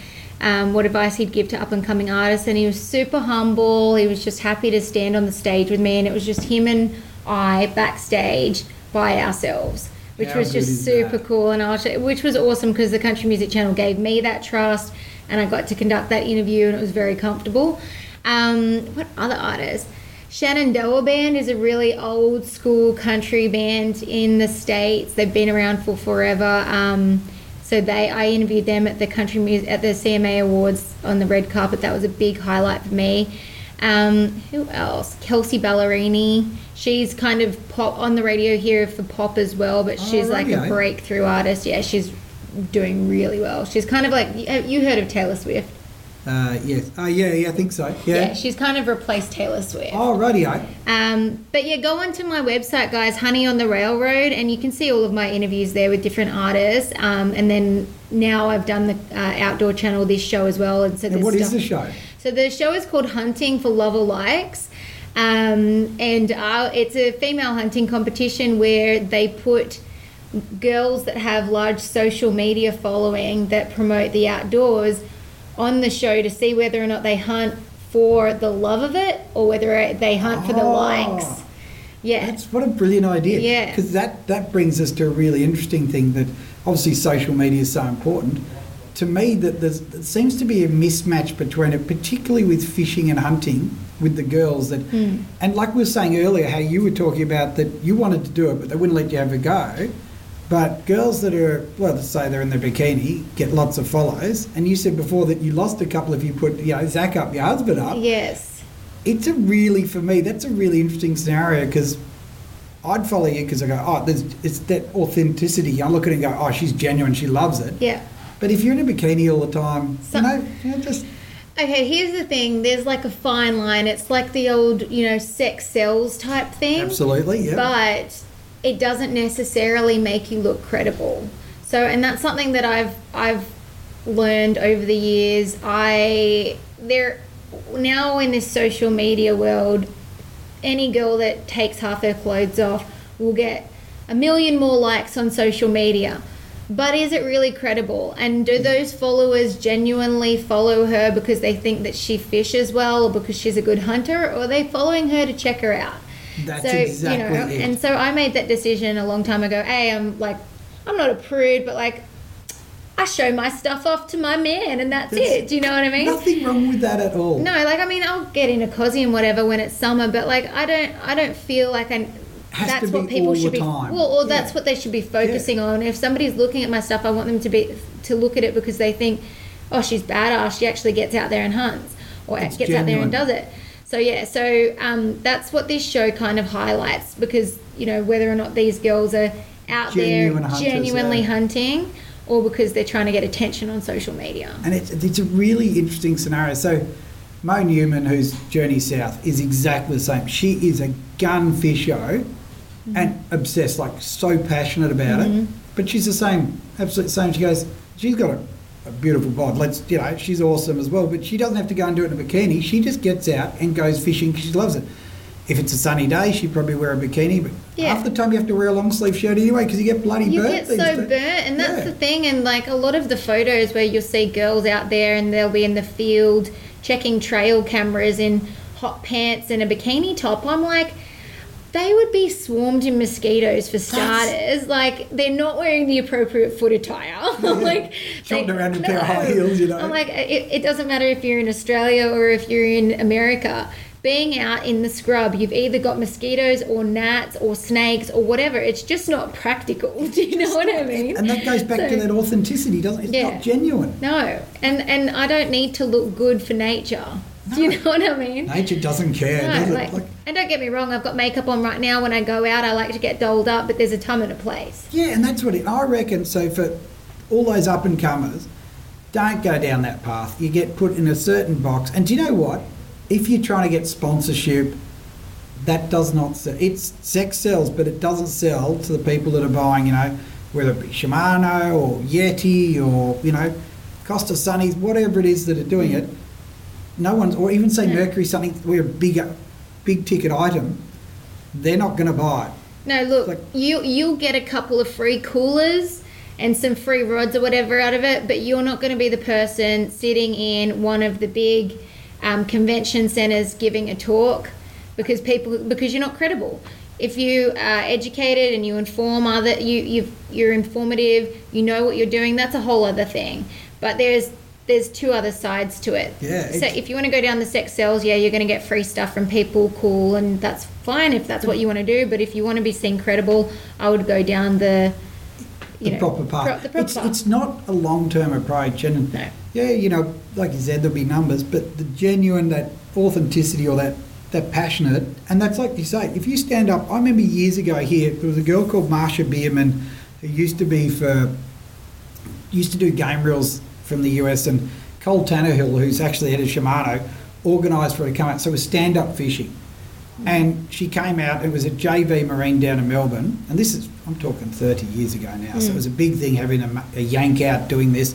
um, what advice he'd give to up and coming artists, and he was super humble. He was just happy to stand on the stage with me, and it was just him and I backstage by ourselves, which How was just super that? cool, and I was, which was awesome because the Country Music Channel gave me that trust, and I got to conduct that interview, and it was very comfortable. Um, what other artists? Shenandoah Band is a really old school country band in the states. They've been around for forever. Um, so they, I interviewed them at the country music at the CMA Awards on the red carpet. That was a big highlight for me. Um, who else? Kelsea Ballerini. She's kind of pop on the radio here for pop as well, but Oh, she's like a breakthrough artist. Yeah, she's doing really well. She's kind of like you heard of Taylor Swift. Uh, yes. Oh, yeah, yeah, I think so. Yeah, Yeah. she's kind of replaced Taylor Swift. Oh, radio. Um, but yeah, go onto my website, guys, Honey on the Railroad, and you can see all of my interviews there with different artists. Um, and then now I've done the uh, outdoor channel, this show as well. And so And what is stuff- the show? So the show is called Hunting for Love or Likes. Um, and uh, it's a female hunting competition where they put girls that have large social media following that promote the outdoors on the show to see whether or not they hunt for the love of it or whether they hunt for the Oh. likes. Yeah. That's what a brilliant idea. Yeah. Because that, that brings us to a really interesting thing that obviously social media is so important. To me, that there seems to be a mismatch between it, particularly with fishing and hunting with the girls. That, Hmm. and like we were saying earlier, how you were talking about that you wanted to do it, but they wouldn't let you have a go. But girls that are, well, let's say they're in their bikini, get lots of follows. And you said before that you lost a couple if you put, you know, Zach up, your husband up Yes. it's a really for me that's a really interesting scenario because I'd follow you because I go oh there's it's that authenticity I look at it and go oh she's genuine she loves it Yeah. but if you're in a bikini all the time you know you know, just Okay, here's the thing. There's like a fine line. It's like the old, you know, sex sells type thing. absolutely yeah but it doesn't necessarily make you look credible. So, and that's something that I've I've learned over the years. I there now in this social media world, any girl that takes half her clothes off will get a million more likes on social media. But is it really credible? And do those followers genuinely follow her because they think that she fishes well or because she's a good hunter? Or are they following her to check her out? That's exactly it. And so I made that decision a long time ago. Hey, I'm like, I'm not a prude, but like, I show my stuff off to my man, and that's, That's- it. Do you know what I mean? nothing wrong with that at all No, like I mean, I'll get in a cozy and whatever when it's summer, but like I don't, I don't feel like I. Has that's to what people all should the be. time. Well, or that's Yeah. what they should be focusing on. If somebody's looking at my stuff, I want them to be to look at it because they think, oh, she's badass. She actually gets out there and hunts, or It's gets out there and does it. So yeah, so um, that's what this show kind of highlights because you know whether or not these girls are out Genuine there hunters, genuinely yeah. hunting, or because they're trying to get attention on social media. and it's, it's a really interesting scenario so Mo Newman who's Journey South is exactly the same she is a gun fisher Mm-hmm. and obsessed like so passionate about it but she's the same absolute same she goes she's got a, a beautiful bod let's you know she's awesome as well but she doesn't have to go and do it in a bikini she just gets out and goes fishing 'cause she loves it if it's a sunny day she'd probably wear a bikini but Yeah. half the time you have to wear a long sleeve shirt anyway because you get bloody You burnt get so burnt, and that's Yeah. the thing. And like a lot of the photos where you'll see girls out there and they'll be in the field checking trail cameras in hot pants and a bikini top. I'm like, they would be swarmed in mosquitoes for starters. Like they're not wearing the appropriate foot attire. [LAUGHS] like Trotting around in a pair of high heels, you know. I'm like, it, it doesn't matter if you're in Australia or if you're in America. Being out in the scrub, you've either got mosquitoes or gnats or snakes or whatever. It's just not practical. [LAUGHS] Do you know what I mean? And that goes back to that authenticity, doesn't it? It's Yeah. not genuine. No, and and I don't need to look good for nature. Do you know what I mean? Nature doesn't care, No, does it? like, Like, and don't get me wrong, I've got makeup on right now. When I go out, I like to get dolled up, but there's a time and a place. yeah, and that's what it, I reckon. So for all those up and comers, don't go down that path. You get put in a certain box. And do you know what? If you're trying to get sponsorship, that does not sell. It's sex sells, but it doesn't sell to the people that are buying, you know, whether it be Shimano or Yeti or, you know, Costa Sunnies, whatever it is that are doing it. No one's, or even say No. Mercury something, we're a big, big ticket item, they're not going to buy it. No, look, Like- you you'll get a couple of free coolers and some free rods or whatever out of it, but you're not going to be the person sitting in one of the big um, convention centers giving a talk because people because you're not credible. If you are educated and you inform other you you you're informative, you know what you're doing. That's a whole other thing. But there's there's two other sides to it. Yeah, So if you want to go down the sex sales, yeah, you're going to get free stuff from people, cool, and that's fine if that's what you want to do. But if you want to be seen credible, I would go down the, you the know, proper path. pro- the proper it's, path. it's not a long term approach, and No. yeah, you know, like you said, there'll be numbers, but the genuine that authenticity or that that passionate, and that's like you say. If you stand up, I remember years ago here there was a girl called Marsha Bierman who used to be for used to do game reels from the US, and Cole Tannehill, who's actually head of Shimano, organised for her to come out. So it was stand up fishing. And she came out, it was at JV Marine down in Melbourne, and this is, I'm talking 30 years ago now, so it mm. was a big thing having a, a yank out doing this.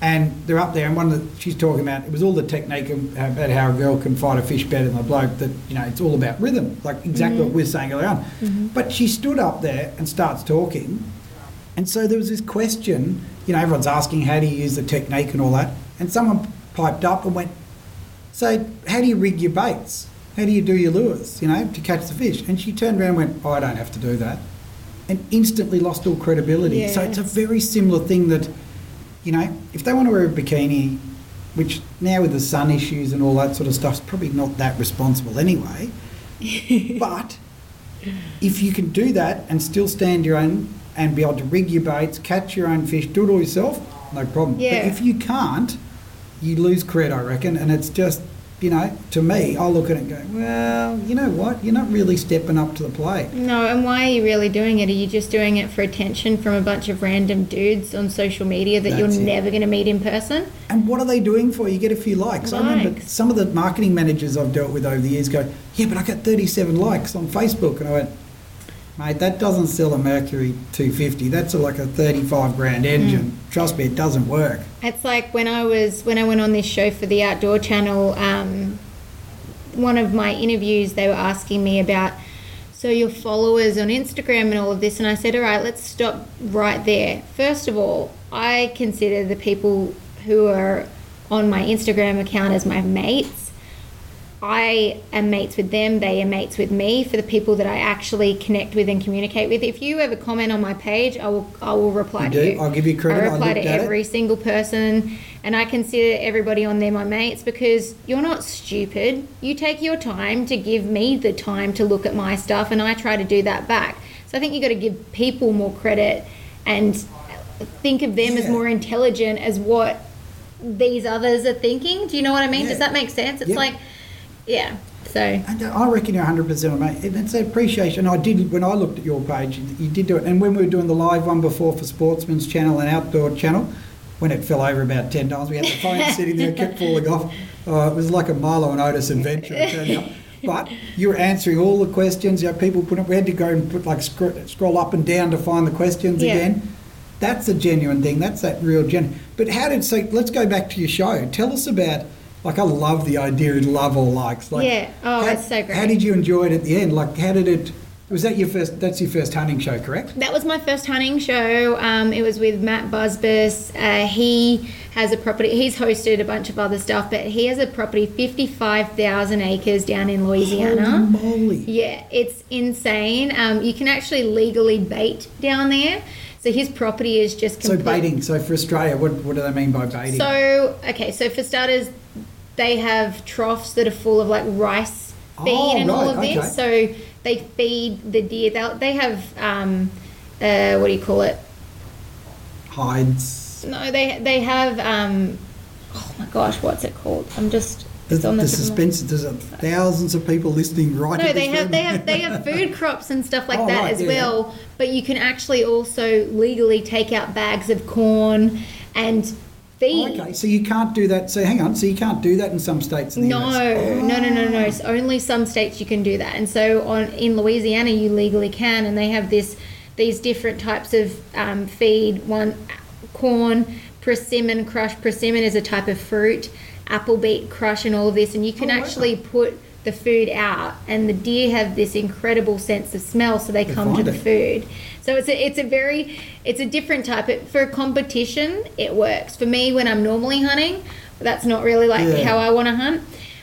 And they're up there, and one of the, she's talking about, it was all the technique uh, about how a girl can fight a fish better than a bloke, that, you know, it's all about rhythm, like exactly what we we're saying earlier on. Mm-hmm. But she stood up there and starts talking, and so there was this question, you know, everyone's asking how do you use the technique and all that, and someone piped up and went, so how do you rig your baits? How do you do your lures, you know, to catch the fish? And she turned around and went, oh, I don't have to do that. And instantly lost all credibility. So it's a very similar thing that, you know, if they want to wear a bikini, which now with the sun issues and all that sort of stuff is probably not that responsible anyway. [LAUGHS] but if you can do that and still stand your own and be able to rig your baits, catch your own fish, do it all yourself, no problem. Yeah. But if you can't, you lose cred, I reckon, and it's just, you know, to me, I look at it and go, well, you know what, you're not really stepping up to the plate. No, and why are you really doing it? Are you just doing it for attention from a bunch of random dudes on social media that you're it. never going to meet in person? And what are they doing for you? You get a few likes. I remember Likes. some of the marketing managers I've dealt with over the years go, yeah, but I got 37 likes on Facebook. And I went, mate, that doesn't sell a Mercury 250. That's a, like a 35 grand engine. Trust me, it doesn't work. It's like when I was when I went on this show for the Outdoor Channel. Um, one of my interviews, they were asking me about so your followers on Instagram and all of this, and I said, all right, let's stop right there. First of all, I consider the people who are on my Instagram account as my mates. I am mates with them, they are mates with me for the people that I actually connect with and communicate with. If you ever comment on my page, I will I will reply You to do? you. I'll give you credit. I I reply looked to at it. every single person and I consider everybody on there my mates because you're not stupid. You take your time to give me the time to look at my stuff and I try to do that back. So I think you got to give people more credit and think of them as more intelligent as what these others are thinking. Do you know what I mean? Yeah. Does that make sense? It's Yeah. like yeah. So And I reckon you're 100% mate. And It's appreciation. I did, when I looked at your page, you did do it. And when we were doing the live one before for Sportsman's Channel and Outdoor Channel, when it fell over about 10 times, we had the phone [LAUGHS] sitting there, it kept falling off. Oh, it was like a Milo and Otis adventure. it turned out. But you were answering all the questions. You know, people put up, we had to go and put like scroll, scroll up and down to find the questions Yeah. again. That's a genuine thing. That's that real genuine. But how did so? Let's go back to your show. Tell us about. Like I love the idea of love or likes. Like, Yeah. Oh, how, it's so great. How did you enjoy it at the end? Like how did it? Was that your first? That's your first hunting show, correct? That was my first hunting show. Um, it was with Matt Busbice. Uh, he has a property. He's hosted a bunch of other stuff, but he has a property, fifty-five thousand acres down in Louisiana. Holy moly! Yeah, it's insane. Um, you can actually legally bait down there. So his property is just So baiting. So for Australia, what what do they mean by baiting? So okay, so for starters, they have troughs that are full of like rice feed Oh, and all of this. So they feed the deer. They they have um, uh, what do you call it? Hides. No, they they have um, oh my gosh, what's it called? I'm just The, the the, tip of my- suspense. There's thousands of people listening right. No, they have they have they have [LAUGHS] food crops and stuff like Oh, that right, as yeah. well. But you can actually also legally take out bags of corn and feed. Okay, so you can't do that. So hang on, so you can't do that in some states. In the No, US? no, no, no, no. It's only some states you can do that, and so on in Louisiana you legally can, and they have this these different types of um, feed. One corn, persimmon crush. Persimmon is a type of fruit. Apple beet crush, and all of this, and you can Oh, wow. actually put the food out, and the deer have this incredible sense of smell, so they They come to the it. food. So it's a it's a very it's a different type. It, for competition, it works. For me, when I'm normally hunting, that's not really like Yeah. how I want to hunt.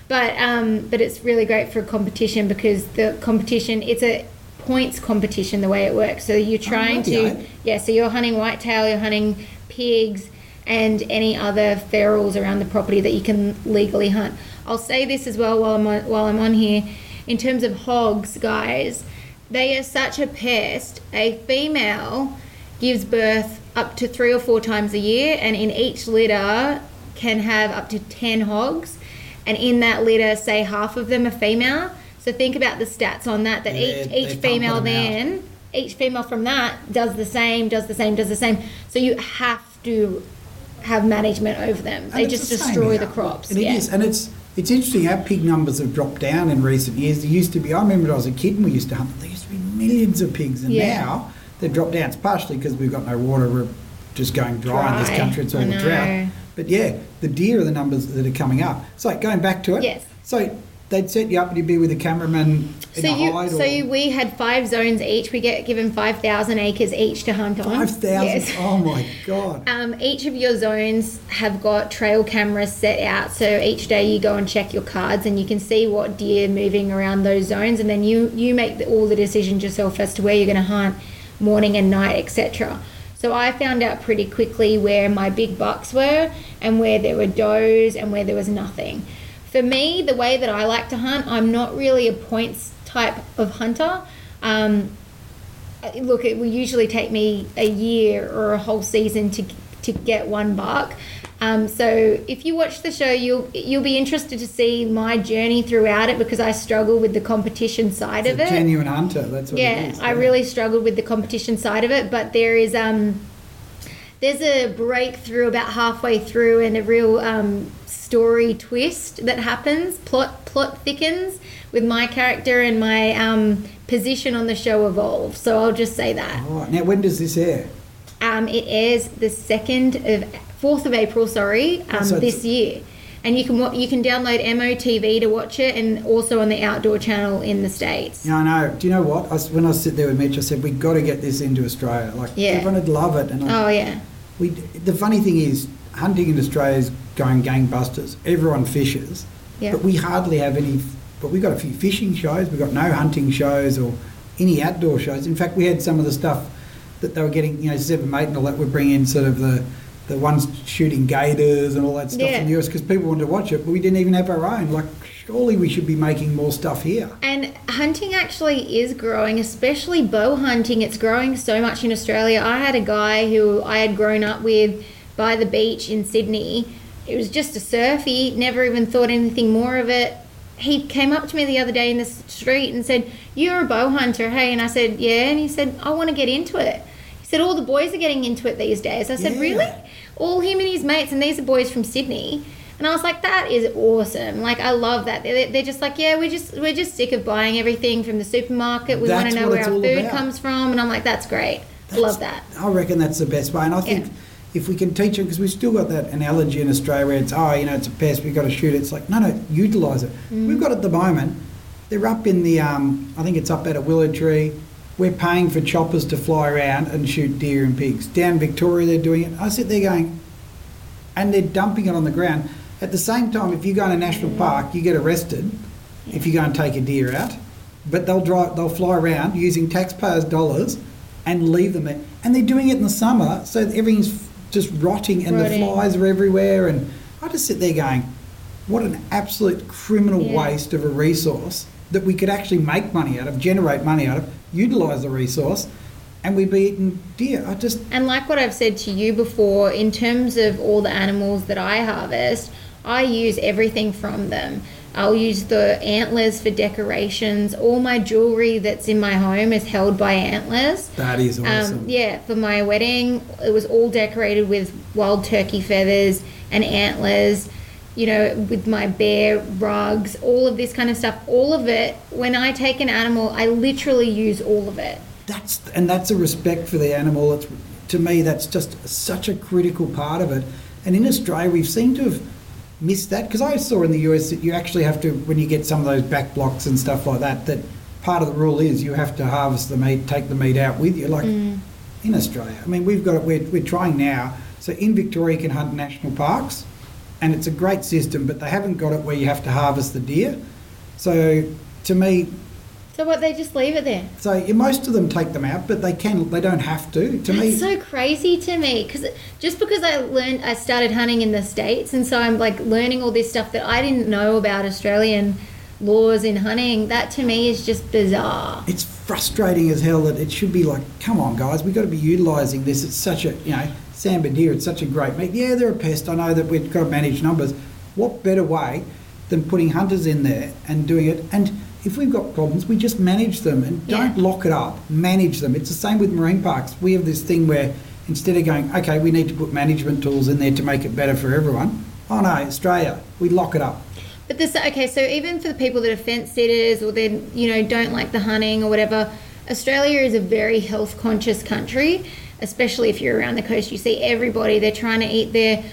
But um, but it's really great for a competition because the competition it's a points competition the way it works. So you're trying righty, to yeah. So you're hunting whitetail, you're hunting pigs, and any other ferals around the property that you can legally hunt. I'll say this as well while I'm on, while I'm on here. In terms of hogs, guys, they are such a pest. A female gives birth up to three or four times a year, and in each litter can have up to 10 hogs. And in that litter, say half of them are female. So think about the stats on that. That Yeah, each each female them out. then, each female from that does the same, does the same, does the same. So you have to have management over them. They just the destroy the crops. And it yeah. is, and it's it's interesting how pig numbers have dropped down in recent years. There used to be, I remember when I was a kid and we used to hunt. There used to be millions of pigs, and Yeah. now they've dropped down. It's partially because we've got no water. We're just going dry, in this country. It's all the drought. But yeah, the deer are the numbers that are coming up. So going back to it. Yes. So they'd set you up and you'd be with a cameraman in So a you, hide so you, we had five zones each. We get given five thousand acres each to hunt on. five thousand. Yes. Oh my god. [LAUGHS] Um, each of your zones have got trail cameras set out, so each day you go and check your cards, and you can see what deer moving around those zones, and then you you make the, all the decisions yourself as to where you're going to hunt, morning and night, etc. So I found out pretty quickly where my big bucks were, and where there were does, and where there was nothing. For me, the way that I like to hunt, I'm not really a points type of hunter. Um, look, it will usually take me a year or a whole season to to get one buck. Um, so if you watch the show, you'll you'll be interested to see my journey throughout it because I struggle with the competition side It's of it. genuine hunter. That's what it yeah, is. I really struggled with the competition side of it, but there is um there's a breakthrough about halfway through and a real um, story twist that happens. Plot plot thickens with my character and my um, position on the show evolves. So I'll just say that. Right. Now, when does this air? Um, it airs the second of fourth of April, sorry, um, Oh, so this year, and you can you can download MOTV to watch it, and also on the Outdoor Channel in the states. Yeah, I know. Do you know what? I, when I sit there with Mitch, I said we've got to get this into Australia. Like Yeah. everyone would love it. And I, Oh yeah, we, the funny thing is, hunting in Australia is going gangbusters. Everyone fishes, Yeah. but we hardly have any. But we've got a few fishing shows. We've got no hunting shows or any outdoor shows. In fact, we had some of the stuff that they were getting. You know, Seven Mate and all that would bring in sort of the the ones shooting gators and all that stuff Yeah. in the US because people wanted to watch it, but we didn't even have our own. Like, surely we should be making more stuff here. and hunting actually is growing, especially bow hunting. It's growing so much in Australia. I had a guy who I had grown up with by the beach in Sydney. It was just a surfy, never even thought anything more of it. He came up to me the other day in the street and said, "You're a bow hunter, hey?" And I said, "Yeah." And he said, "I want to get into it." He said, "All the boys are getting into it these days." I said, Yeah. "Really?" All him and his mates, and these are boys from Sydney. And I was like, "That is awesome! Like, I love that." They're, they're just like, "Yeah, we're just we're just sick of buying everything from the supermarket. We want to know where our food about. comes from." And I'm like, "That's great. I love that." I reckon that's the best way. And I think Yeah. if we can teach them, because we've still got that analogy in Australia where it's, oh, you know, it's a pest, we've got to shoot it. It's like, no, no, utilise it. Mm. We've got at the moment, they're up in the, um, I think it's up at a willow tree. We're paying for choppers to fly around and shoot deer and pigs. Down Victoria, they're doing it. I sit there going, and they're dumping it on the ground. At the same time, if you go in a national park, you get arrested if you go and take a deer out. But they'll drive, they'll fly around using taxpayers' dollars and leave them there. And they're doing it in the summer, so everything's just rotting and Rotting. the flies are everywhere. And I just sit there going, what an absolute criminal Yeah. waste of a resource that we could actually make money out of, generate money out of, utilise the resource, and we'd be eating deer. I just And like what I've said to you before, in terms of all the animals that I harvest, I use everything from them. I'll use the antlers for decorations. All my jewelry that's in my home is held by antlers. That is awesome. Um, yeah, for my wedding, it was all decorated with wild turkey feathers and antlers. You know, with my bear rugs, all of this kind of stuff. All of it. When I take an animal, I literally use all of it. That's and that's a respect for the animal. It's to me that's just such a critical part of it. And in Australia, we've seemed to have missed that because I saw in the US that you actually have to when you get some of those back blocks and stuff like that. That part of the rule is you have to harvest the meat, take the meat out with you. Like mm. in Australia, I mean, we've got it. We're, we're trying now. So in Victoria, you can hunt national parks, and it's a great system. But they haven't got it where you have to harvest the deer. So to me, So what? They just leave it there. so yeah, most of them take them out, but they can. They don't have to. To me, That's so crazy to me because just because I learned, I started hunting in the states, and so I'm like learning all this stuff that I didn't know about Australian laws in hunting. That to me is just bizarre. it's frustrating as hell that it should be like, come on, guys, we've got to be utilising this. It's such a, you know, Sambar deer, it's such a great meat. Yeah, they're a pest. I know that we've got to manage numbers. What better way than putting hunters in there and doing it? And if we've got problems, we just manage them and don't lock it up. Manage them. It's the same with marine parks. We have this thing where instead of going, okay, we need to put management tools in there to make it better for everyone. Oh no, Australia, we lock it up. But this okay, so even for the people that are fence sitters or then you know don't like the hunting or whatever, Australia is a very health conscious country. Especially if you're around the coast, you see everybody they're trying to eat their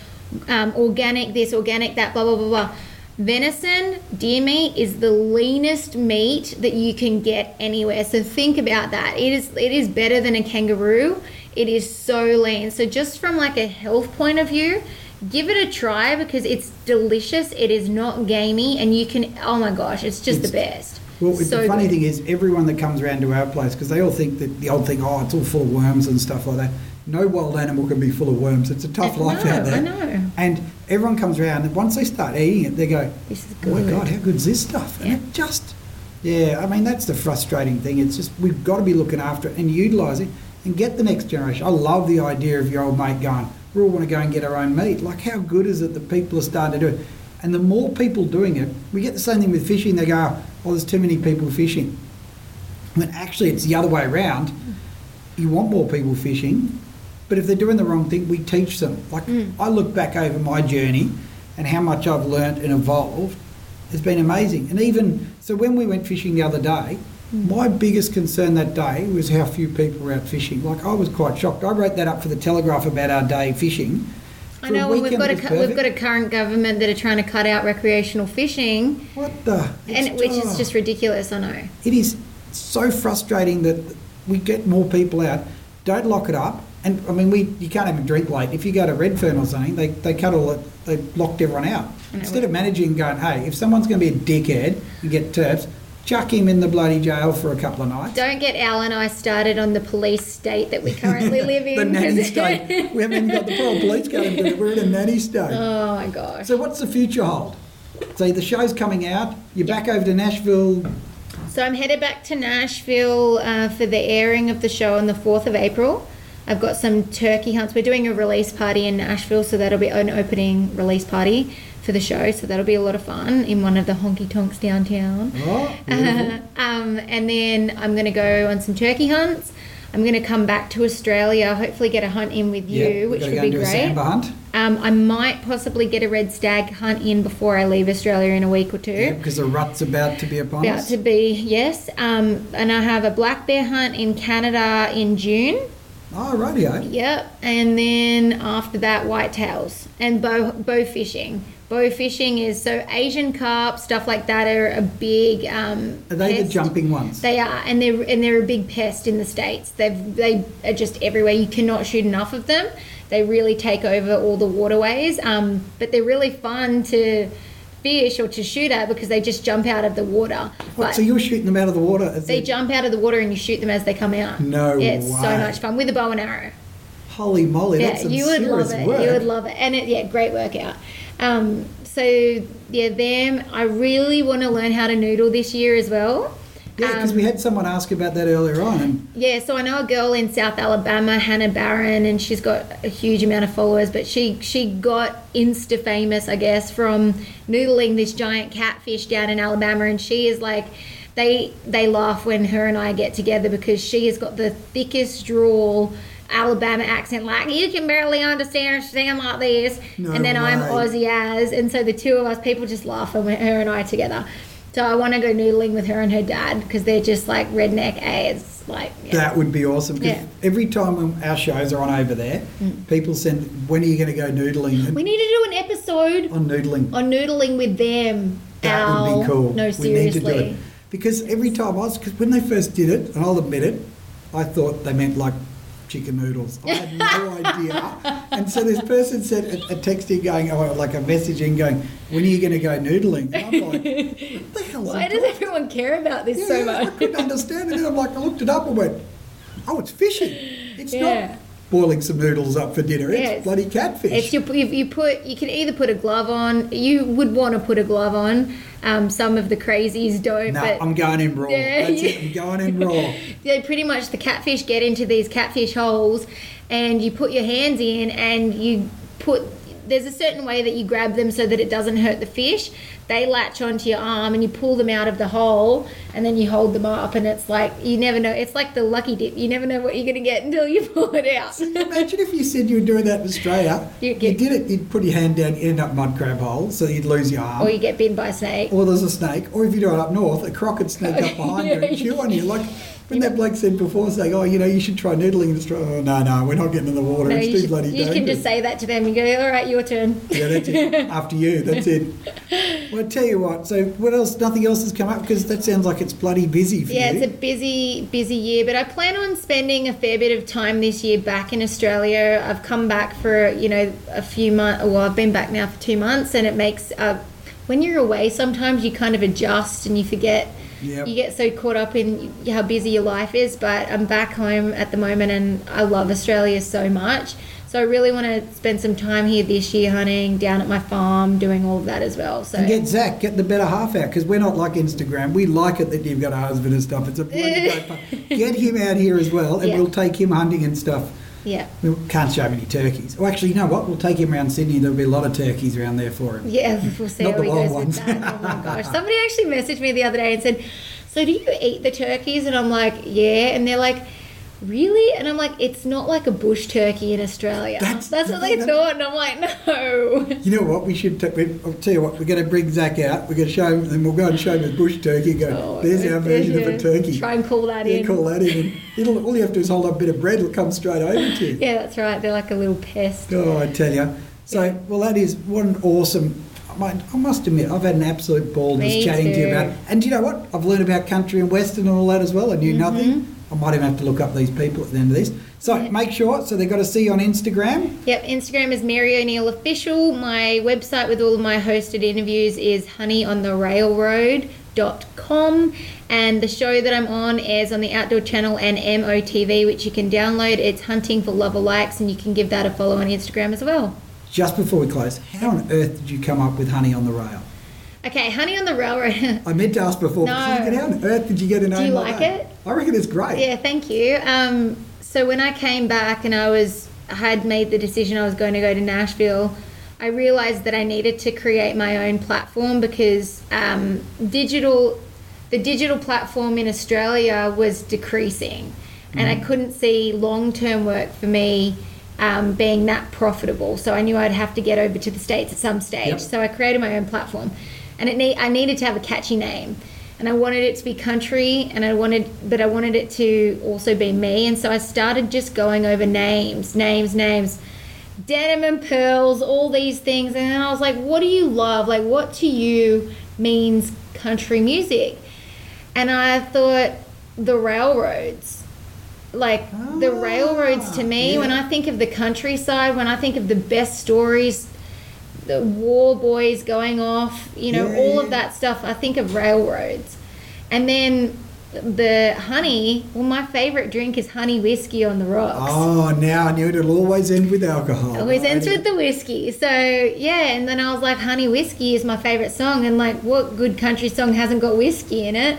um, organic this, organic that, blah blah blah blah. Venison, deer meat is the leanest meat that you can get anywhere. So think about that. It is it is better than a kangaroo. It is so lean. So just from like a health point of view, give it a try because it's delicious. It is not gamey, and you can. Oh my gosh, it's just It's- the best. Well, So the funny good. thing is, everyone that comes around to our place, because they all think that the old thing, oh, it's all full of worms and stuff like that. No wild animal can be full of worms. It's a tough I life know, out there. I know. And everyone comes around, and once they start eating it, they go, This is oh my. God, how good is this stuff? And Yeah. it just, yeah, I mean, that's the frustrating thing. It's just, we've got to be looking after it and utilising and get the next generation. I love the idea of your old mate going, we all want to go and get our own meat. Like, how good is it that people are starting to do it? And the more people doing it, we get the same thing with fishing. They go, oh, there's too many people fishing. When actually it's the other way around. You want more people fishing, but if they're doing the wrong thing, we teach them. Like, Mm. I look back over my journey and how much I've learnt and evolved. It's been amazing. And even, so when we went fishing the other day, Mm. my biggest concern that day was how few people were out fishing. Like, I was quite shocked. I wrote that up for the Telegraph about our day fishing. I For a know well, we've got a cu- we've got a current government that are trying to cut out recreational fishing, What the? and which is oh. just ridiculous. I know. it is so frustrating that we get more people out. Don't lock it up. And I mean, we you can't even drink late. If you go to Redfern or something, they, they cut all it. They locked everyone out. Instead of managing and going, hey, if someone's going to be a dickhead and get terps, chuck him in the bloody jail for a couple of nights. Don't get Al and I started on the police state that we currently [LAUGHS] live in. the nanny [LAUGHS] state. We haven't even got the Pearl Police going to it. We're in a nanny state. oh my gosh. So what's the future hold? So the show's coming out. You're back over to Nashville. So I'm headed back to Nashville uh, for the airing of the show on the 4th of April. I've got some turkey hunts. We're doing a release party in Nashville, so that'll be an opening release party for the show. So that'll be a lot of fun in one of the honky tonks downtown. Oh, [LAUGHS] um, and then I'm going to go on some turkey hunts. I'm going to come back to Australia, hopefully get a hunt in with you, Yeah, which would be and do a great. Um, I might possibly get a red stag hunt in before I leave Australia in a week or two. Yeah, because the rut's about to be upon About us. About to be, yes. Um, and I have a black bear hunt in Canada in June. Oh, radio. Yep. And then after that, whitetails and bow, bow fishing. Bow fishing is so Asian carp, stuff like that are a big. Um, Are they the jumping ones? They are, and they're and they're a big pest in the states. They've they are just everywhere. You cannot shoot enough of them. They really take over all the waterways. Um, but they're really fun to fish or to shoot at because they just jump out of the water. What, so you're shooting them out of the water? As they they- jump out of the water and you shoot them as they come out. No yeah, it's so much fun with a bow and arrow. Holy moly, Yeah, you would love it. work. You would love it, and it, yeah, great workout. Um, so yeah, them. I really want to learn how to noodle this year as well. Yeah, because Um, we had someone ask about that earlier on, Yeah, so I know a girl in South Alabama, Hannah Barron, and she's got a huge amount of followers. But she she got insta famous, I guess, from noodling this giant catfish down in Alabama, and she is like. They they laugh when her and I get together because she has got the thickest drawl Alabama accent, like you can barely understand stand like this, No and then I'm way. Aussie as, and so the two of us people just laugh when her and I together. So I want to go noodling with her and her dad because they're just like redneck as like yeah. that would be awesome. 'cause Yeah. Mm. Every time our shows are on over there, people send, "When are you going to go noodling?" And We need to do an episode on noodling. on noodling with them. That Al. would be cool. No, We seriously. need to do it. Because every time I was, because when they first did it, and I'll admit it, I thought they meant like chicken noodles. I had no idea. And so this person sent a, a text in going, oh, like a message in going, when are you going to go noodling? And I'm like, what the hell's Why does everyone care about this yeah, so much? I couldn't understand it. And I'm like, I looked it up and went, oh, it's fishing. It's Yeah. not boiling some noodles up for dinner. It's Yeah, it's- bloody catfish. If you, you, you put, you can either put a glove on. You would want to put a glove on. Um, some of the crazies don't, no, but I'm going in raw. Yeah, That's it. [LAUGHS] I'm going in raw. [LAUGHS] they pretty much the catfish get into these catfish holes and you put your hands in and you put there's a certain way that you grab them so that it doesn't hurt the fish they latch onto your arm and you pull them out of the hole and then you hold them up and it's like you never know it's like the lucky dip you never know what you're going to get until you [LAUGHS] pull it out Imagine if you said you were doing that in Australia. You You, did it, you'd put your hand down, you end up mud crab hole, so you'd lose your arm. or you get bitten by a snake Or there's a snake, or if you do it up north, a crocodile sneak up [LAUGHS] behind you and Yeah. chew on you. Like when that bloke said before, saying, "Oh, you know, you should try noodling in Australia." Oh, no, no, we're not getting in the water. no, it's too should- bloody you dangerous. can just say that to them and go all right your turn yeah, that's it. [LAUGHS] After you, that's it. Well, I tell you what. So, what else? Nothing else has come up because that sounds like it's bloody busy for Yeah, you. it's a busy, busy year, but I plan on spending a fair bit of time this year back in Australia. I've come back for you know a few months. Well, I've been back now for two months, and it makes uh, when you're away, sometimes you kind of adjust and you forget. Yep. You get so caught up in how busy your life is, but I'm back home at the moment, and I love Australia so much. So I really want to spend some time here this year hunting, down at my farm, doing all of that as well. So And get Zach, get the better half out because we're not like Instagram. We like it that you've got a husband and stuff. It's a bloody [LAUGHS] great fun. Get him out here as well, and Yeah. we'll take him hunting and stuff. Yeah. We can't show him any turkeys. Oh, actually, you know what? We'll take him around Sydney. There'll be a lot of turkeys around there for him. Yeah, we'll [LAUGHS] see Not how the he goes ones. with that. Oh my [LAUGHS] gosh. Somebody actually messaged me the other day and said, So do you eat the turkeys? And I'm like, Yeah. And they're like, Really? And I'm like, It's not like a bush turkey in Australia. That's- That's, what they that- [LAUGHS] thought. And I'm like, No. You know what? We should. T- we, I'll tell you what. We're going to bring Zach out. We're going to show him, and we'll go and show him a bush turkey. And go. Oh, There's our version of a turkey. Try and call that yeah, in. call that in. It'll, all you have to do is hold up a bit of bread. It'll come straight over to you. Yeah, that's right. They're like a little pest. Oh, I tell you. So, well, that is one awesome. I must admit, I've had an absolute ball Me just chatting to you too. about. And do you know what? I've learned about country and western and all that as well. I knew mm-hmm. nothing. I might even have to look up these people at the end of this. So. Yeah. make sure. So they've got to see you on Instagram. Yep, Instagram is Mary O'Neill Official. My website with all of my hosted interviews is honeyontherailroad.com. And the show that I'm on airs on the Outdoor Channel and MOTV, which you can download. It's Hunting for Love or Likes, and you can give that a follow on Instagram as well. Just before we close, how on earth did you come up with honey on the rail? Okay, Honey on the Railroad. [LAUGHS] I meant to ask before. No. How on earth did you get a name you like that? it? I reckon it's great. Yeah, thank you. Um, so when I came back and I was had made the decision I was going to go to Nashville, I realized that I needed to create my own platform because um, digital, the digital platform in Australia was decreasing, and I couldn't see long term work for me. Um, being that profitable, so I knew I'd have to get over to the states at some stage. Yep. So I created my own platform, and it need, I needed to have a catchy name. And I wanted it to be country and I wanted but I wanted it to also be me. And so I started just going over names names names. Denim and pearls all these things. And then I was like what do you love? Like what to you means country music? And I thought the railroads. Like the Ah, railroads to me when. I think of the countryside when I think of the best stories the war boys going off, you know, Yeah, all of that stuff. I think of railroads. And then the honey, well, my favorite drink is honey whiskey on the rocks. Oh, now I knew it'll always end with alcohol. Always ends with the whiskey. So, yeah, and then I was like, Honey Whiskey is my favorite song. And like, what good country song hasn't got whiskey in it?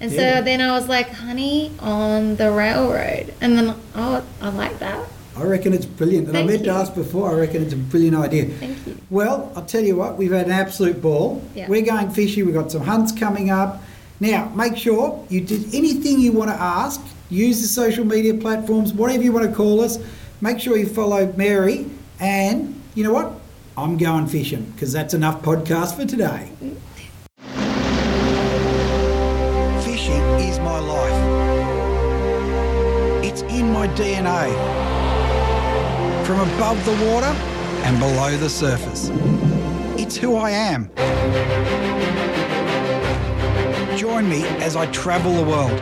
And Yeah. so then I was like, honey on the railroad. And then, oh, I like that. I reckon it's brilliant. And Thank I meant you. to ask before, I reckon it's a brilliant idea. Thank you. Well, I'll tell you what, we've had an absolute ball. Yeah. We're going fishing, we've got some hunts coming up. Now, make sure you did anything you want to ask, use the social media platforms, whatever you want to call us. Make sure you follow Mary. And you know what? I'm going fishing because that's enough podcast for today. Fishing is my life. It's in my DNA. From above the water and below the surface. It's who I am. Join me as I travel the world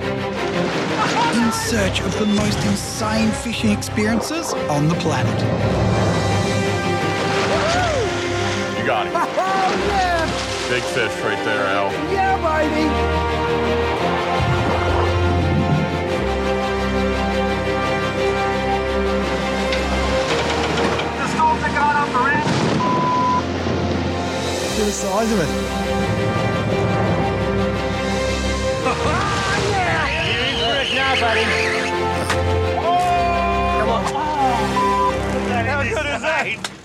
in search of the most insane fishing experiences on the planet. You got it. [LAUGHS] Oh, yeah! Big fish right there, Al. Yeah, baby! Look at the size of it. You're in for it now, buddy. Come on. How good is that?